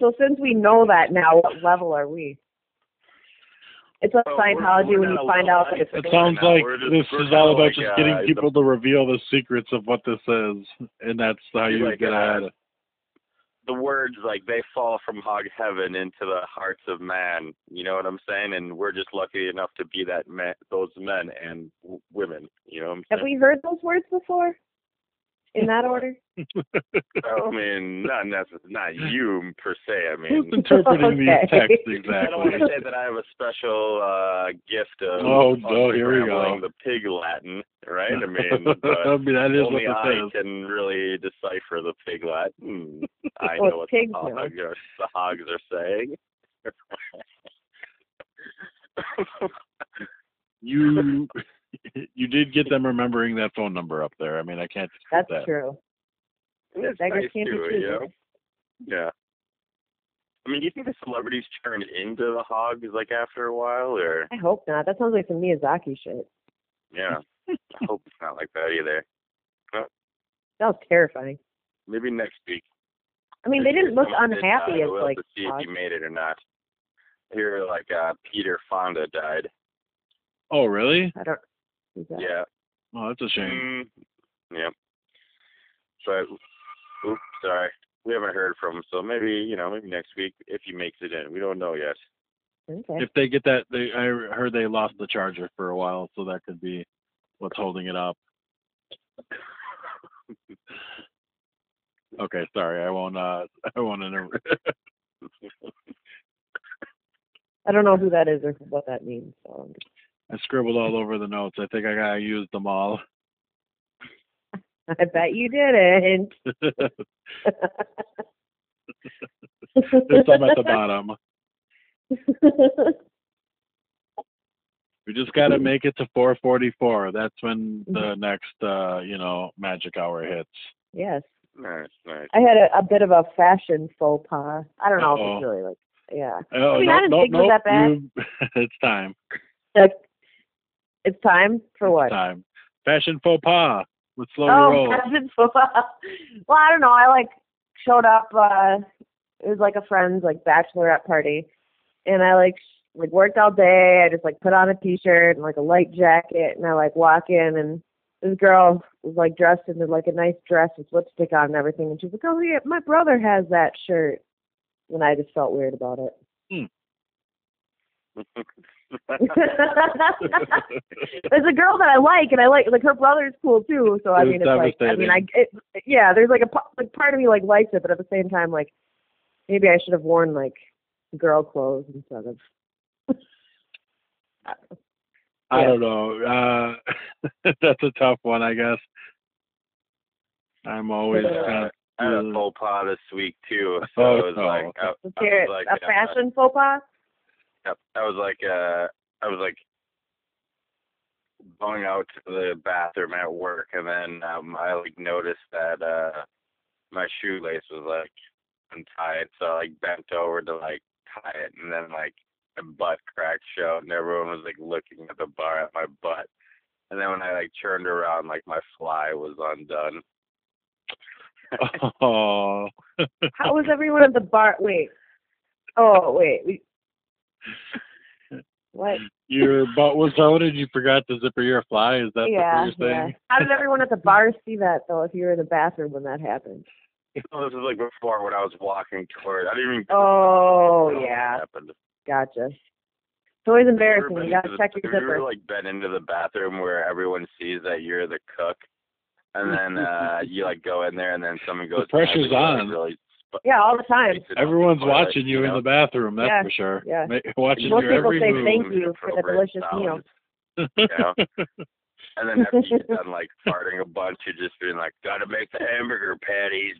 So since we know that now, what level are we? It's like Well, we're- Scientology we're when you find out that it's It sounds now, like just- this is all about like, just uh, getting the- people to reveal the secrets of what this is, and that's how you Like, get uh, ahead. The words like they fall from hog heaven into the hearts of man. You know what I'm saying? And we're just lucky enough to be that man, those men and w- women. You know what I'm Have we heard those words before? In that order? I mean, not necessarily, not you per se. I Who's mean, interpreting these Okay. exactly? I don't want to say that I have a special uh gift of Oh, no, here we go. the pig Latin, right? I mean, but I mean, that is what only I this can really decipher the pig Latin. I Well, know what the pigs know. hogs are, the hogs are saying. You you did get them remembering that phone number up there. I mean, I can't That's that. true. And it's Beggars nice can't too, you know? choosers. Yeah. I mean, do you think the celebrities turn into the hogs like after a while, or I hope not. That sounds like some Miyazaki shit. yeah? I hope it's not like that either. That was terrifying. Maybe next week. I mean, they didn't look Someone did unhappy die. as We'll like have to see if hogs. he made it or not. I hear like uh Peter Fonda died. Oh, really? I don't. Who's? Yeah. Oh, that's a shame. Mm, yeah. But oops, sorry. We haven't heard from him, so maybe, you know, maybe next week if he makes it in. We don't know yet. Okay. If they get that, they I heard they lost the charger for a while, so that could be what's holding it up. Okay, sorry, I won't. Uh, I won't. Inter- I don't know who that is or what that means. So I'm just- I scribbled all over the notes. I think I got used them all. I bet you didn't. There's some at the bottom. We just got to make it to 4:44. That's when the next, uh, you know, magic hour hits. yes. nice, nice. I had a, a bit of a fashion faux pas. I don't know if Uh-oh. it's really like, yeah. Oh, I mean, no, I didn't no, think it was that bad. you- it's time. Like, it's time for what? Time. Fashion faux pas. Let's slow oh, roll. fashion faux pas. Well, I don't know. I like showed up. uh It was like a friend's like bachelorette party, and I like sh- like worked all day. I just like put on a t-shirt and like a light jacket, and I like walk in and this girl was like dressed in like a nice dress with lipstick on and everything, and she's like, "Oh yeah, my brother has that shirt," and I just felt weird about it. There's a girl that I like, and I like like her brother's cool too. So I It was mean, it's like I mean, I devastating. it, yeah. There's like a like part of me like likes it, but at the same time, like maybe I should have worn like girl clothes instead of. I Yeah. don't know. Uh, that's a tough one, I guess. I'm always Uh, kind of. I had a faux pas this week too. So Oh, it was no. like, I, I was like, a fashion faux pas. Yep. I was like, uh, I was like going out to the bathroom at work, and then um, I like noticed that uh, my shoelace was like untied, so I like bent over to like tie it, and then like my butt crack showed, and everyone was like looking at the bar at my butt. And then when I like turned around, like my fly was undone. Oh. How was everyone at the bar? Wait. Oh wait. We, what? Your butt was out and you forgot to zipper your fly? Is that yeah, what you're yeah. How did everyone at the bar see that though? If you were in the bathroom when that happened? Oh, this is like before when I was walking toward. I didn't even. Oh yeah, happened. gotcha. It's always embarrassing. You gotta check the- your have you zipper. ever like been into the bathroom where everyone sees that you're the cook, and then uh you like go in there and then someone goes. The pressure's on." Really sp- Yeah, all the time. spits it out Everyone's watching you in know? the bathroom, that's Yeah, for sure. yeah. Ma- watching Most your people say move. thank you for the delicious meal. sounds, You know? and then after you're done like farting a bunch, you're just being like, "Gotta make the hamburger patties."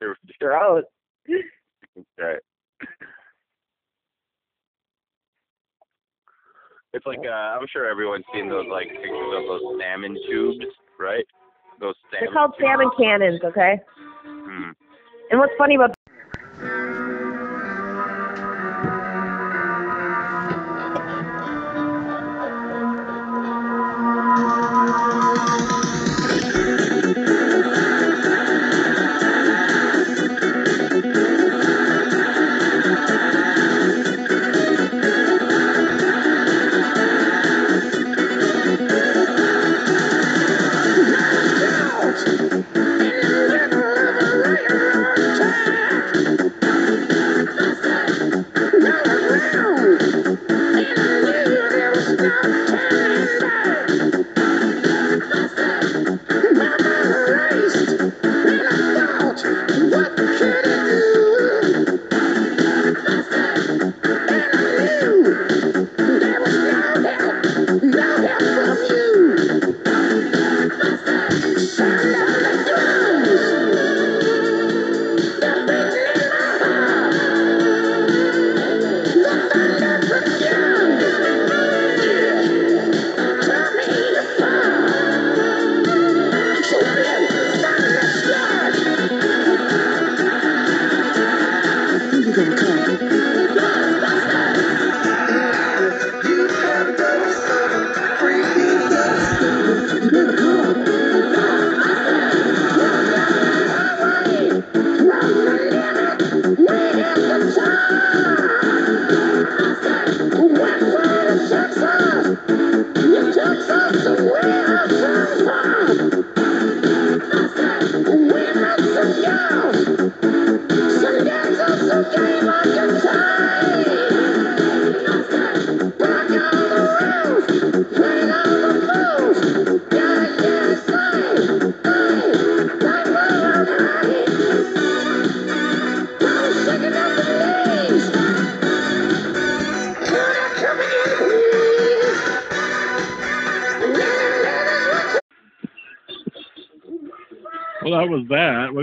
You're- Gross. Right. It's like uh, I'm sure everyone's seen those like pictures of those salmon tubes, right? Those salmon. They're called salmon cannons, okay? Hmm. And what's funny about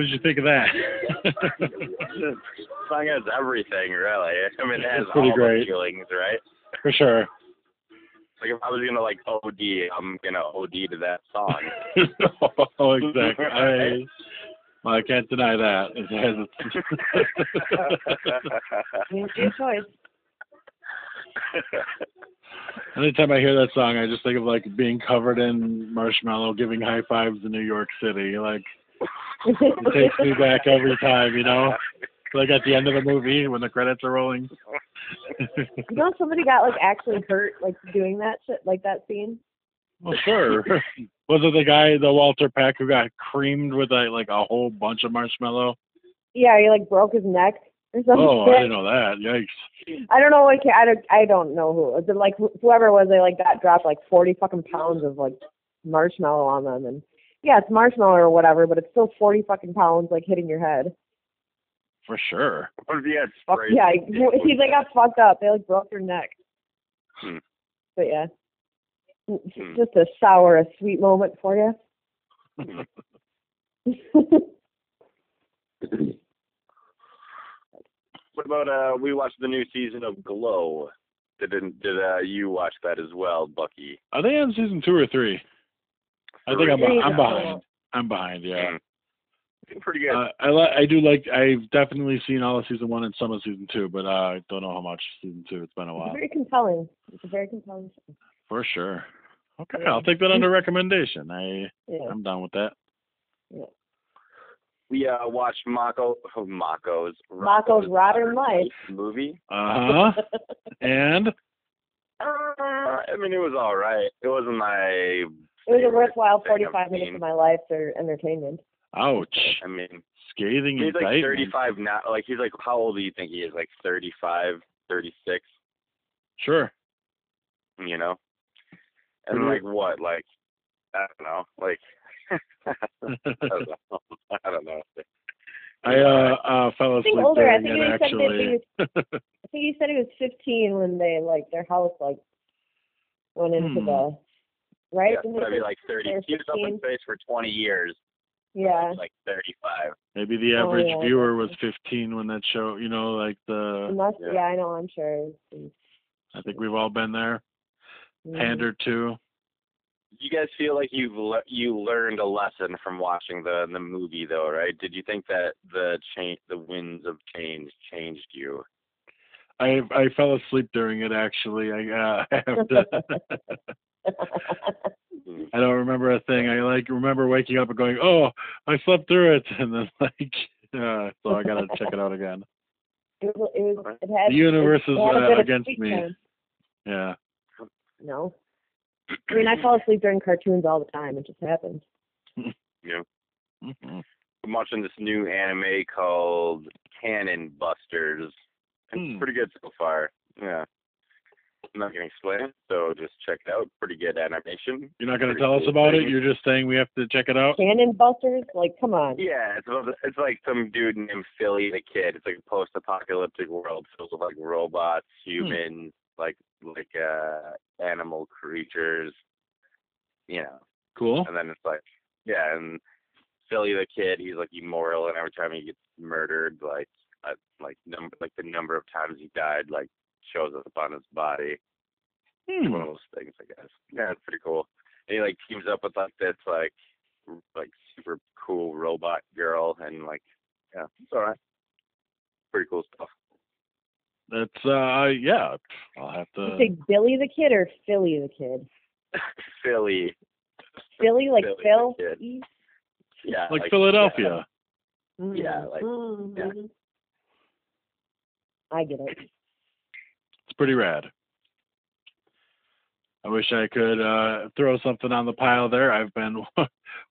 did you think of that? song has everything, really. I mean, it has all great. the feelings, right? for sure. Like if I was gonna like OD, I'm gonna OD to that song. oh, exactly. I, well, I can't deny that. It has your choice. Anytime I hear that song, I just think of like being covered in marshmallow, giving high fives in New York City. Like it takes me back every time, you know. Like at the end of the movie when the credits are rolling. You know, somebody got like actually hurt like doing that shit, like that scene. well, sure. Was it the guy, the Walter Peck, who got creamed with a, like a whole bunch of marshmallow? Yeah, he like broke his neck or something. Oh, I didn't know that. Yikes. I don't know what I don't I don't know who. It like whoever it was, they like got dropped like forty fucking pounds of like marshmallow on them, and yeah, it's marshmallow or whatever, but it's still forty fucking pounds like hitting your head. for sure. What if he had Fuck, sprays? yeah, he, he they got fucked up. They like broke their neck. Hmm. But yeah, Hmm. just a sour, a sweet moment for you. What about uh? We watched the new season of Glow. Did did uh you watch that as well, Bucky? Are they on season two or three? I think I'm, I'm behind. I'm behind. Yeah. Mm. Pretty good. Uh, I li- I do like. I've definitely seen all of season one and some of season two, but uh, I don't know how much season two. It's been a It's while. very compelling. It's a very compelling show. For sure. Okay, Yeah. I'll take that under recommendation. I Yeah. I'm down with that. Yeah. we uh watched Rocko oh, Rocko's Rocko's Modern Life. movie. Uh huh. and Uh, I mean, it was all right. It wasn't my. It was a worthwhile 45 minutes of my life for entertainment. ouch, I mean, scathing he's like indictment. 35 now. Like he's like, how old do you think he is? Like 35, 36. Sure. You know. And Mhm. like what? Like I don't know. Like I don't know. I don't know. I uh uh fell I asleep think older. I think it he said that he actually. was, I think he said he was 15 when they like their house like went into Hmm. the right. Yeah, Didn't so they that'd be say- like 30. they're He was up in space for 20 years. yeah. Like 35. Maybe the Oh, average yeah, viewer was 15 when that show. You know, like the. Unless, yeah. yeah. I know. I'm sure. I think we've all been there. mm. Pander to. you guys feel like you've le- you learned a lesson from watching the the movie though, right? Did you think that the change the winds of change changed you? I I fell asleep during it actually. I uh, I have to. I don't remember a thing. I like remember waking up and going, "Oh, I slept through it," and then like, uh, so I gotta check it out again. It was. It, was, it had. The universe it is had uh, against me. time. Yeah. No. I mean, I fall asleep during cartoons all the time. It just happens. Yeah. Mhm. I'm watching this new anime called Cannon Busters. It's Hmm. pretty good so far. Yeah. I'm not gonna explain it, so just check it out. Pretty good animation. You're not gonna Pretty tell us cool about it. You're just saying we have to check it out. Cannon busters, like, come on. Yeah, it's about, it's like some dude named Philly the Kid. It's like a post-apocalyptic world filled with like robots, humans, like like uh animal creatures. You know, Cool. and then it's like yeah, and Philly the Kid, he's like immoral, and every time he gets murdered, like uh, like number like the number of times he died, like shows up on his body. Hmm. One of those things, I guess. Yeah, it's pretty cool. And he like teams up with like this like like super cool robot girl, and like yeah, it's all right. Pretty cool stuff. That's uh yeah. I'll have to. You to. say Billy the Kid or Philly the Kid? Philly, Philly, like Philly Phil? Yeah, Like Philadelphia. Yeah, like- Mhm. yeah. I get it. It's pretty rad. I wish I could uh throw something on the pile there. I've been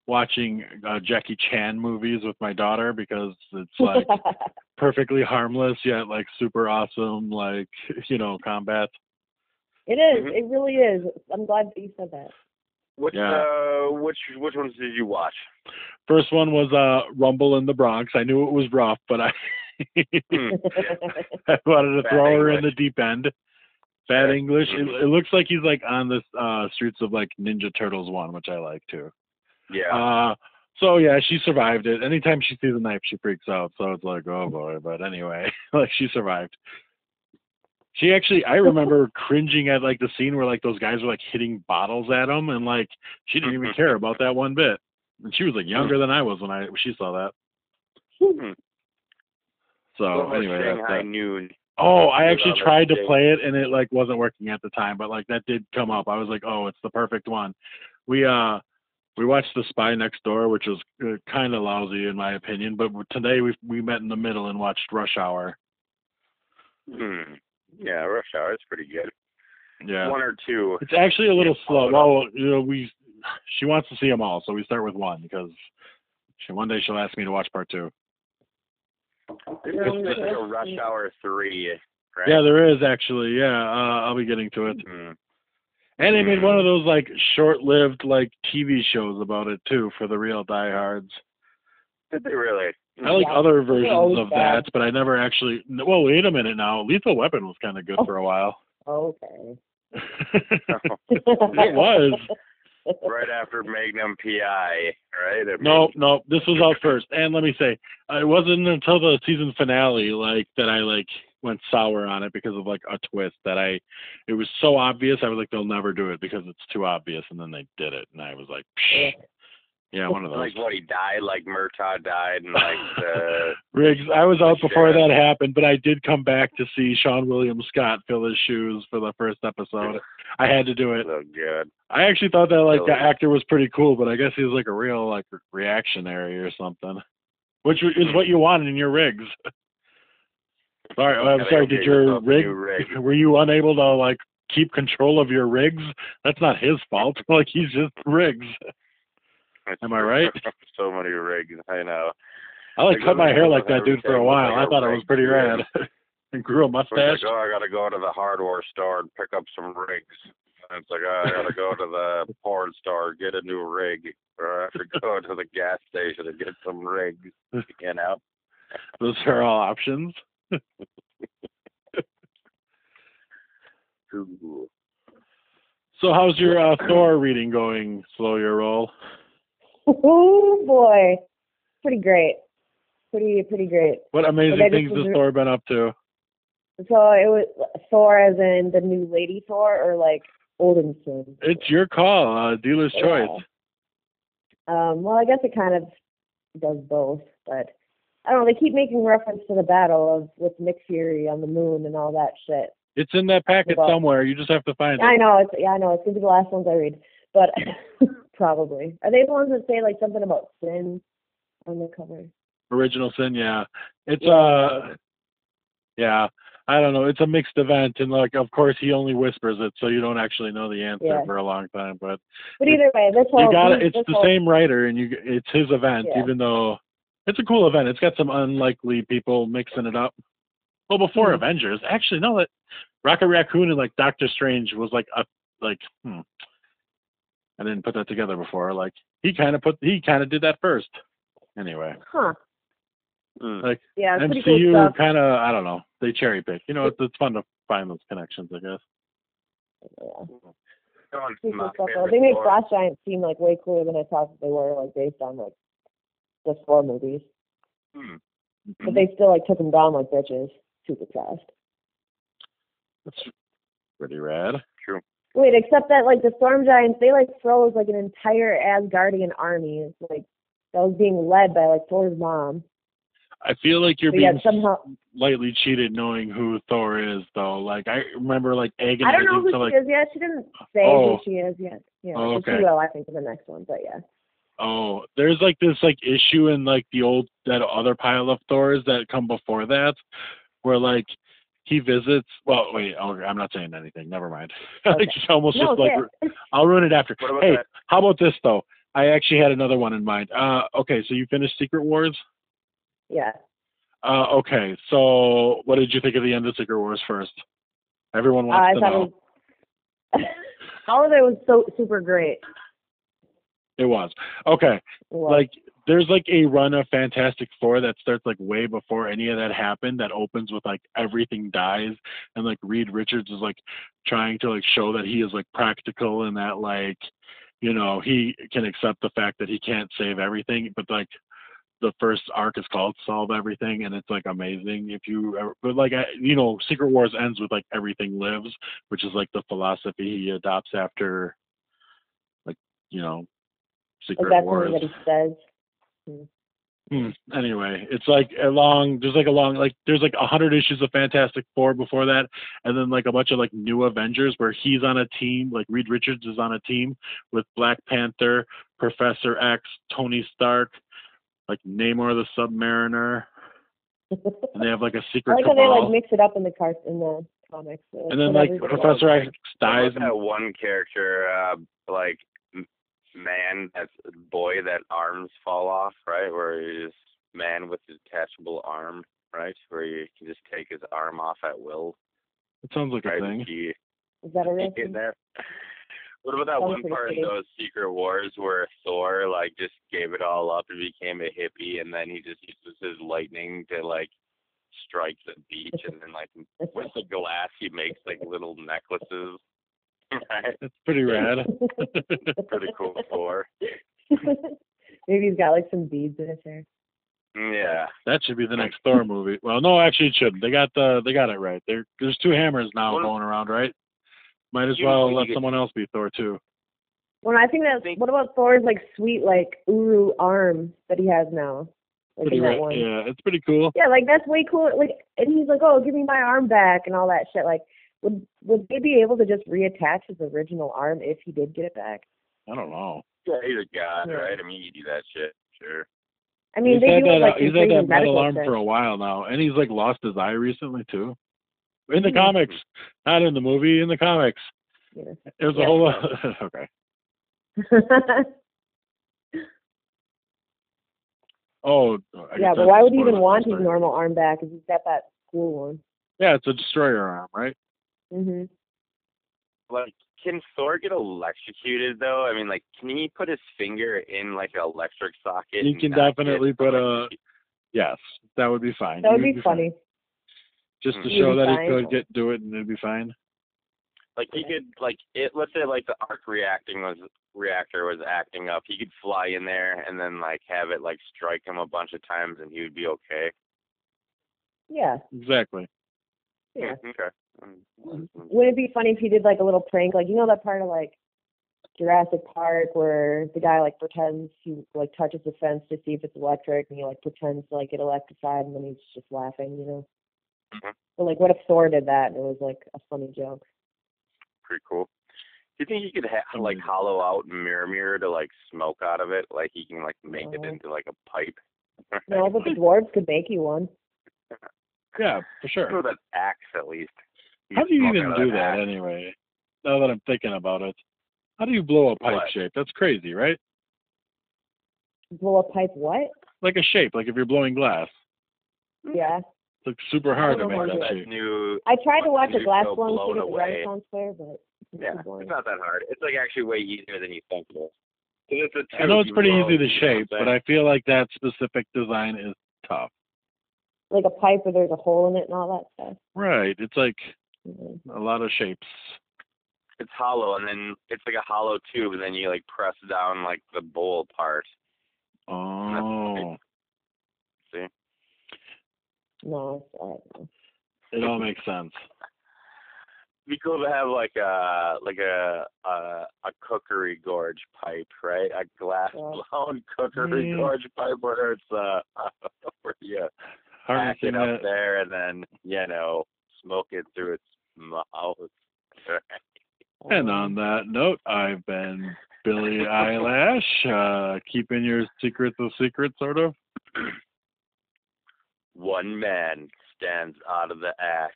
watching uh, Jackie Chan movies with my daughter because it's like perfectly harmless yet like super awesome like you know combat. it is. Mhm. It really is. I'm glad that you said that. Which Yeah. uh, which which ones did you watch? First one was uh Rumble in the Bronx. I knew it was rough, but I. I wanted to Bad throw her in the deep end. Bad Yeah. English. It, it looks like he's like on the uh, streets of like Ninja Turtles one, which I like too. Yeah. Uh, so yeah, she survived it. Anytime she sees a knife, she freaks out. So it's like, oh boy. But anyway, like she survived. She actually, I remember cringing at like the scene where like those guys were like hitting bottles at him, and like she didn't even care about that one bit. And she was like younger than I was when I she saw that. So anyway, Shanghai that. Noon. Oh, I actually tried to play it and it like wasn't working at the time, but like that did come up. I was like, oh, it's the perfect one. We uh we watched The Spy Next Door, which was uh, kind of lousy in my opinion, but today we we met in the middle and watched Rush Hour. Hmm. Yeah, Rush Hour. is pretty good. Yeah, One or two. it's actually a little Yeah, slow. Well, you know, we she wants to see them all, so we start with one because she one day she'll ask me to watch part two. There's like a Rush Hour three, right? Yeah, there is actually. Yeah, uh, I'll be getting to it. Hmm. And they made one of those like short-lived like TV shows about it too for the real diehards. Did they really? I like Yeah. other versions of bad. that, but I never actually. Well, wait a minute now. Lethal Weapon was kind of good Oh. for a while. Okay. it was. Right after Magnum PI, right? I mean, No, no, this was out first. And let me say, it wasn't until the season finale like that I like went sour on it because of like a twist that I it was so obvious I was like they'll never do it because it's too obvious and then they did it and I was like Psh. Yeah one of those Like what he died, like Murtaugh died, and like the Riggs I was out before that happened but I did come back to see Seann William Scott fill his shoes for the first episode I had to do it so good. I actually thought that like the actor was pretty cool but I guess he was like a real like reactionary or something which is what you want in your rigs Sorry, I'm sorry. Did your rig, rig. Were you unable to like keep control of your rigs? That's not his fault. Like he's just rigs. Am I right? so many rigs, I know. I like Like, cut my hair like that dude for a while. I thought it was pretty rad. and grew a It's like, mustache. oh, I gotta go to the hardware store and pick up some rigs. And it's like, oh, I gotta go to the porn store, get a new rig, or I have to go to the gas station and get some rigs. You know. Those are all options. So how's your uh, Thor reading going? Slow your roll. Oh boy, pretty great, pretty pretty great. What amazing things has re- Thor been up to? So it was Thor, as in the new Lady Thor, or like Odinson. It's your call, uh, dealer's Yeah. choice. Um, well, I guess it kind of does both, but I don't know. They keep making reference to the battle of with Nick Fury on the moon and all that shit. It's in that packet somewhere. You just have to find it. I know it's yeah, I know it's gonna be the last ones I read, but probably are they the ones that say like something about sin on the cover? Original Sin, yeah. It's Yeah. uh yeah. I don't know. It's a mixed event and like of course he only whispers it so you don't actually know the answer Yeah. for a long time. But But either way, this whole you got it it's the whole- same writer and you it's his event Yeah. even though it's a cool event. It's got some unlikely people mixing it up. Well before Mhm. Avengers. Actually no that Rocket Raccoon and like Doctor Strange was like a like hmm. I didn't put that together before. Like he kinda put he kinda did that first. Anyway. Huh. Mm. Like Yeah, it's pretty cool MCU kind of, I don't know, they cherry pick. You know, it's, it's fun to find those connections, I guess. Yeah. Going to Pretty my cool stuff, They made Thor. Flash Giants seem like way cooler than I thought they were, like based on like the four movies. Hmm. But they still like took them down like bitches super fast. That's pretty rad. Wait, except that like the Storm Giants, they like froze like an entire Asgardian army. It's like that was being led by like Thor's mom. I feel like you're But being somehow slightly cheated knowing who Thor is, though. Like, I remember, like, I don't know who to, like, she is yet. She didn't say Oh. who she is yet. Yeah, Oh, but she okay. will, I think, in the next one. But yeah. oh, there's like this, like, issue in, like, the old, that other pile of Thors that come before that, where, like, he visits, well, wait, oh, I'm not saying anything. Never mind. Okay. it's almost no, just like, okay. I'll ruin it after. What Hey, that? how about this, though? I actually had another one in mind. Uh, okay, so you finished Secret Wars? yeah. Uh, okay, so what did you think of the end of Secret Wars first? Everyone Uh, wants I to know. it was all of it was so super great. It was. Okay, It was. like there's like a run of Fantastic Four that starts like way before any of that happened that opens with like everything dies and like Reed Richards is like trying to like show that he is like practical and that like you know he can accept the fact that he can't save everything but like the first arc is called solve everything and it's like amazing if you ever, but like I, you know secret wars ends with like everything lives which is like the philosophy he adopts after like you know like secret that's wars that he says. Hmm. Anyway, it's like a long. There's like a long like there's like a hundred issues of Fantastic Four before that, and then like a bunch of like new Avengers where he's on a team. Like Reed Richards is on a team with Black Panther, Professor X, Tony Stark, like Namor the Submariner, and they have like a secret I like how they like mix it up in the cart in the comics. so and then like Professor X dies. about that one character, uh, like m- man, that's boy that arms fall off, right? Where he's man with a detachable arm, right? Where you can just take his arm off at will, It sounds like a right? thing. He Is that a real in thing? there. What about that That one part in funny. those Secret Wars where Thor like just gave it all up and became a hippie, and then he just uses his lightning to like strike the beach, and then like with the glass he makes like little necklaces. Right? It's pretty rad. Pretty cool Thor. Maybe he's got like some beads in his hair. Yeah. that should be the next Thor movie. Well, no, actually, it shouldn't. They got the they got it right. There, there's two hammers now Well, going around, right? Might as well let you- someone else be Thor too. Well, I think that's what about Thor's like sweet like Uru arm that he has now, like Pretty in that rad. one. Yeah, it's pretty cool. Yeah, like that's way cool. Like, and he's like, "Oh, give me my arm back" and all that shit. Like, would would they be able to just reattach his original arm if he did get it back? I don't know. Yeah, he's a god, Yeah. right? I mean, you do that shit, sure. I mean, he's they had do it that. like he's in had that metal arm shit. for a while now, and he's like lost his eye recently too. In the Mhm. comics, not in the movie. In the comics, Yeah. it was a Yeah. whole. okay. Oh. I yeah, but why would he even want his normal arm back if he's got that cool one? Yeah, it's a destroyer arm, right? Mhm. Like, can Thor get electrocuted though? I mean, like, can he put his finger in like an electric socket? He can definitely put a- Yes, that would be fine. That would He be fine. funny. Just to Mhm. show He'd be that he could get do it and it'd be fine. Like he could, like it. Let's say like the arc reacting was reactor was acting up. He could fly in there and then like have it like strike him a bunch of times, and he would be okay. Yeah. Exactly. Yeah. Hmm, Okay. Mm, mm, Wouldn't it be funny if he did like a little prank, like you know that part of like Jurassic Park where the guy like pretends he like touches the fence to see if it's electric, and he like pretends to like get electrified, and then he's just laughing, you know. Mhm. But like, what if Thor did that and it was like a funny joke? Pretty cool. Do you think he could ha- like Mm. hollow out mirror mirror to like smoke out of it? Like he can like make it into like a pipe. No, but the dwarves could make you one. Yeah, for sure. With an axe at least. How do you even do that axe. anyway? Now that I'm thinking about it, how do you blow a pipe What? shape? That's crazy, right? Blow a pipe? What? Like a shape, like if you're blowing glass. Yeah. It's like super hard to make that shape. new I tried to watch a glass go blowing blown thing at the away. Renaissance Fair, but it's Yeah, boring. it's not that hard. It's like actually way easier than you think it is. 'Cause it's a I know it's pretty blow, easy to you know what I'm shape, but? I feel like that specific design is tough. Like a pipe where there's a hole in it and all that stuff. Right. It's like. A lot of shapes. it's hollow, and then it's like a hollow tube, and then you like press down like the bowl part. Oh, See? No, it's it all makes sense. It'd be cool to have like a like a a, a cookery gorge pipe, right? A glass Yeah. blown cookery Mm. gorge pipe where it's uh where you pack Harnessing it up that. there and then you know smoke it through its mouth. And on that note, I've been Billy Eyelash, uh, keeping your secrets a secret, sort of. One man stands out of the ash.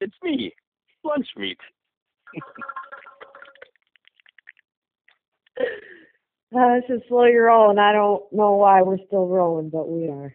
It's me, lunch meat. Uh, this is slow your roll, and I don't know why we're still rolling, but we are.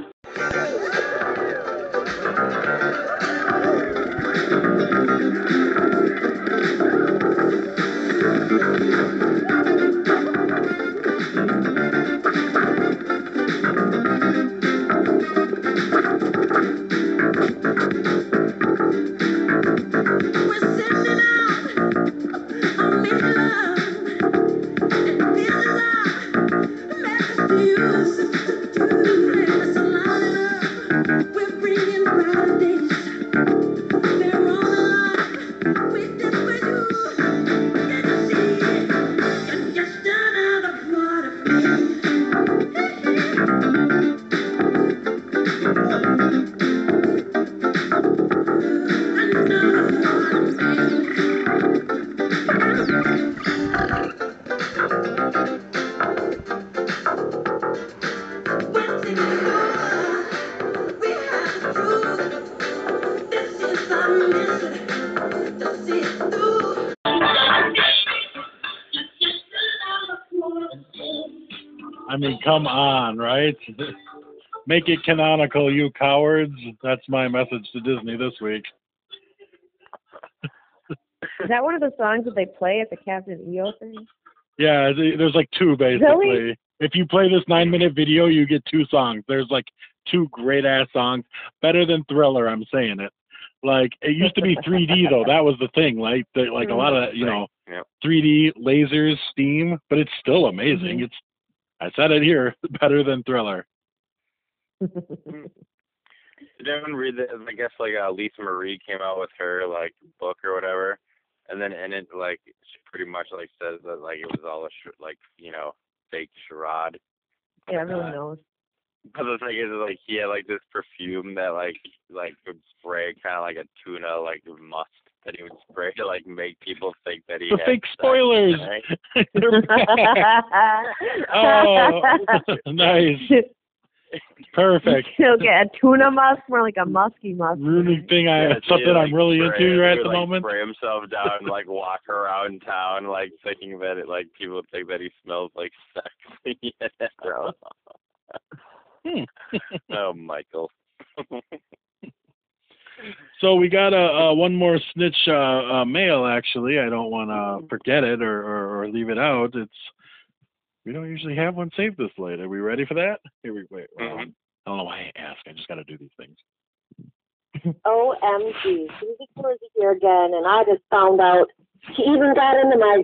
mean, come on, right? Make it canonical, you cowards. That's my message to Disney this week. Is that one of the songs that they play at the Captain EO thing? Yeah, there's like two basically. If you play this nine minute video, you get two songs. There's like two great ass songs, better than Thriller. I'm saying it. Like it used to be 3D though. That was the thing. Like the, like a lot of you know Yep. 3D lasers, steam, but it's still amazing. Mhm. It's I said it here, better than Thriller. Did anyone read that? I guess like uh, Lisa Marie came out with her like book or whatever, and then in it like she pretty much like says that like it was all a sh- like you know fake charade. yeah, everyone Uh, knows. But the thing is, like he had like this perfume that like like would spray kind of like a tuna like musk that he would spray to like make people think that he The had fake spoilers. They're back. oh, nice, perfect. You'll get a tuna musk, more like a musky musk. Really thing I Yeah, something like, I'm really spray- into right at the like, moment. Spray himself down, and, like walk around town, like thinking that it, like people would think that he smells like sex. Gross. Hmm. oh, Michael. So we got a, uh one more snitch uh, uh, mail. Actually, I don't want to forget it or, or, or leave it out. It's we don't usually have one saved this late. Are we ready for that? Here we wait. hold on. Mhm. I don't know why I ask. I just got to do these things. OMG. Susie Corsi here again, and I just found out she even got into my.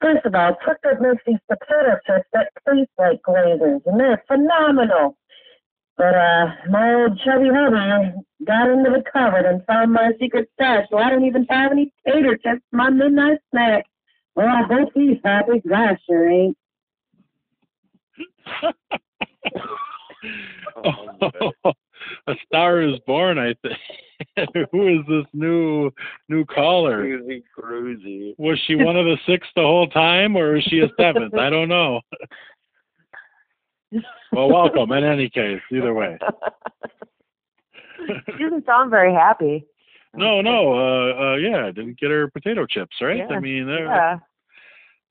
First of all, Twister makes these potato chips that taste like glazers, and they're phenomenal. But uh, my old chubby hubby got into the cupboard and found my secret stash, so I don't even have any tater chips for my midnight snack. Well, I hope he's happy, 'cause I sure ain't. a star is born. I think. Who is this new new caller? Cruisy, cruisy. Was she one of the six the whole time, or is she a seventh? I don't know. Well, welcome in any case. Either way. she doesn't sound very happy. No, no. Uh, uh, yeah, didn't get her potato chips, right? I mean, there, Yeah.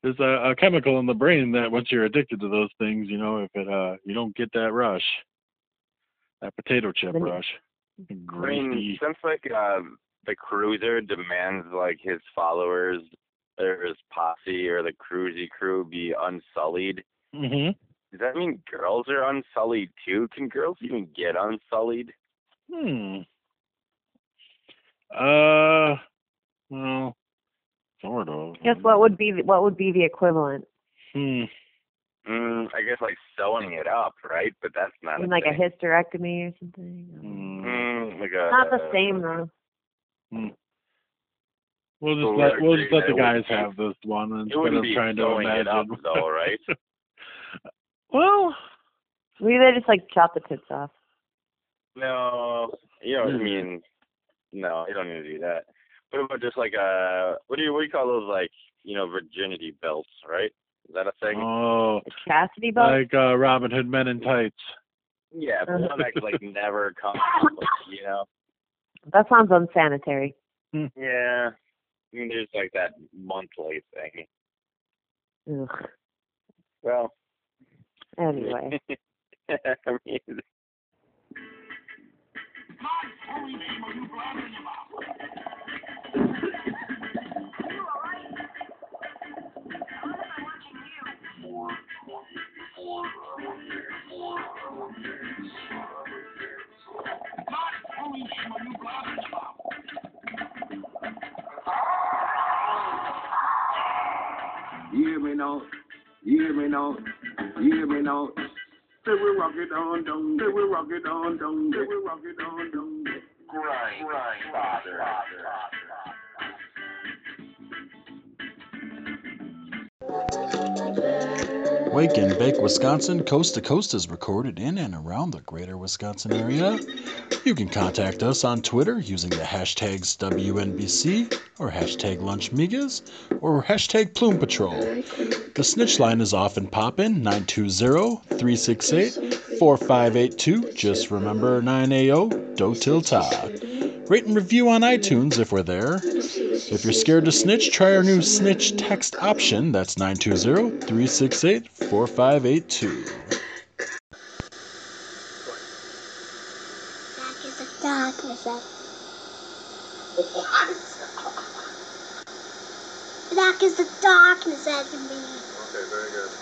there's a, a chemical in the brain that once you're addicted to those things, you know, if it uh, you don't get that rush, that potato chip Then you- rush. I mean, since like uh, the cruiser demands like his followers or his posse or the cruisy crew be unsullied, hmm does that mean girls are unsullied too? Can girls even get unsullied? Hmm. Uh, well, sort of. Guess what would be the, what would be the equivalent? Hmm. Mm, I guess like sewing it up, right? But that's not I a like a hysterectomy or something. Hmm. Mm, like a, Not the same though. We'll just Well, let we're we'll just let the guys it have this one It instead wouldn't of trying to sewing it up imagine. though, right? Well, Maybe they just like chop the tits off. No, you know, what I Hmm. mean, no, you don't need to do that. What about just like uh, what do you what do you call those like you know virginity belts, right? Is that a thing? oh, A chastity belt. like uh, Robin Hood Men in Tights. yeah, but one that like never comes, off, you know. that sounds unsanitary. Yeah, I mean, there's like that monthly thing. Ugh. Well, Anyway. I mean, You hear me now? You hear me now? You hear me now? Say we rock it on down, say we rock it on down, say we rock it on down. grind, grind, father. Wake and Bake Wisconsin Coast to Coast is recorded in and around the greater Wisconsin area. You can contact us on Twitter using the hashtags WNBC or hashtag LunchMigas or hashtag Plume Patrol. The snitch line is often poppin' 920-368-4582. Just remember 9AO, do till ta. Rate and review on iTunes if we're there. If you're scared to snitch, try our new snitch text option. That's 920 368 4582. Black is the darkness that. Black is the darkness in me. Very good.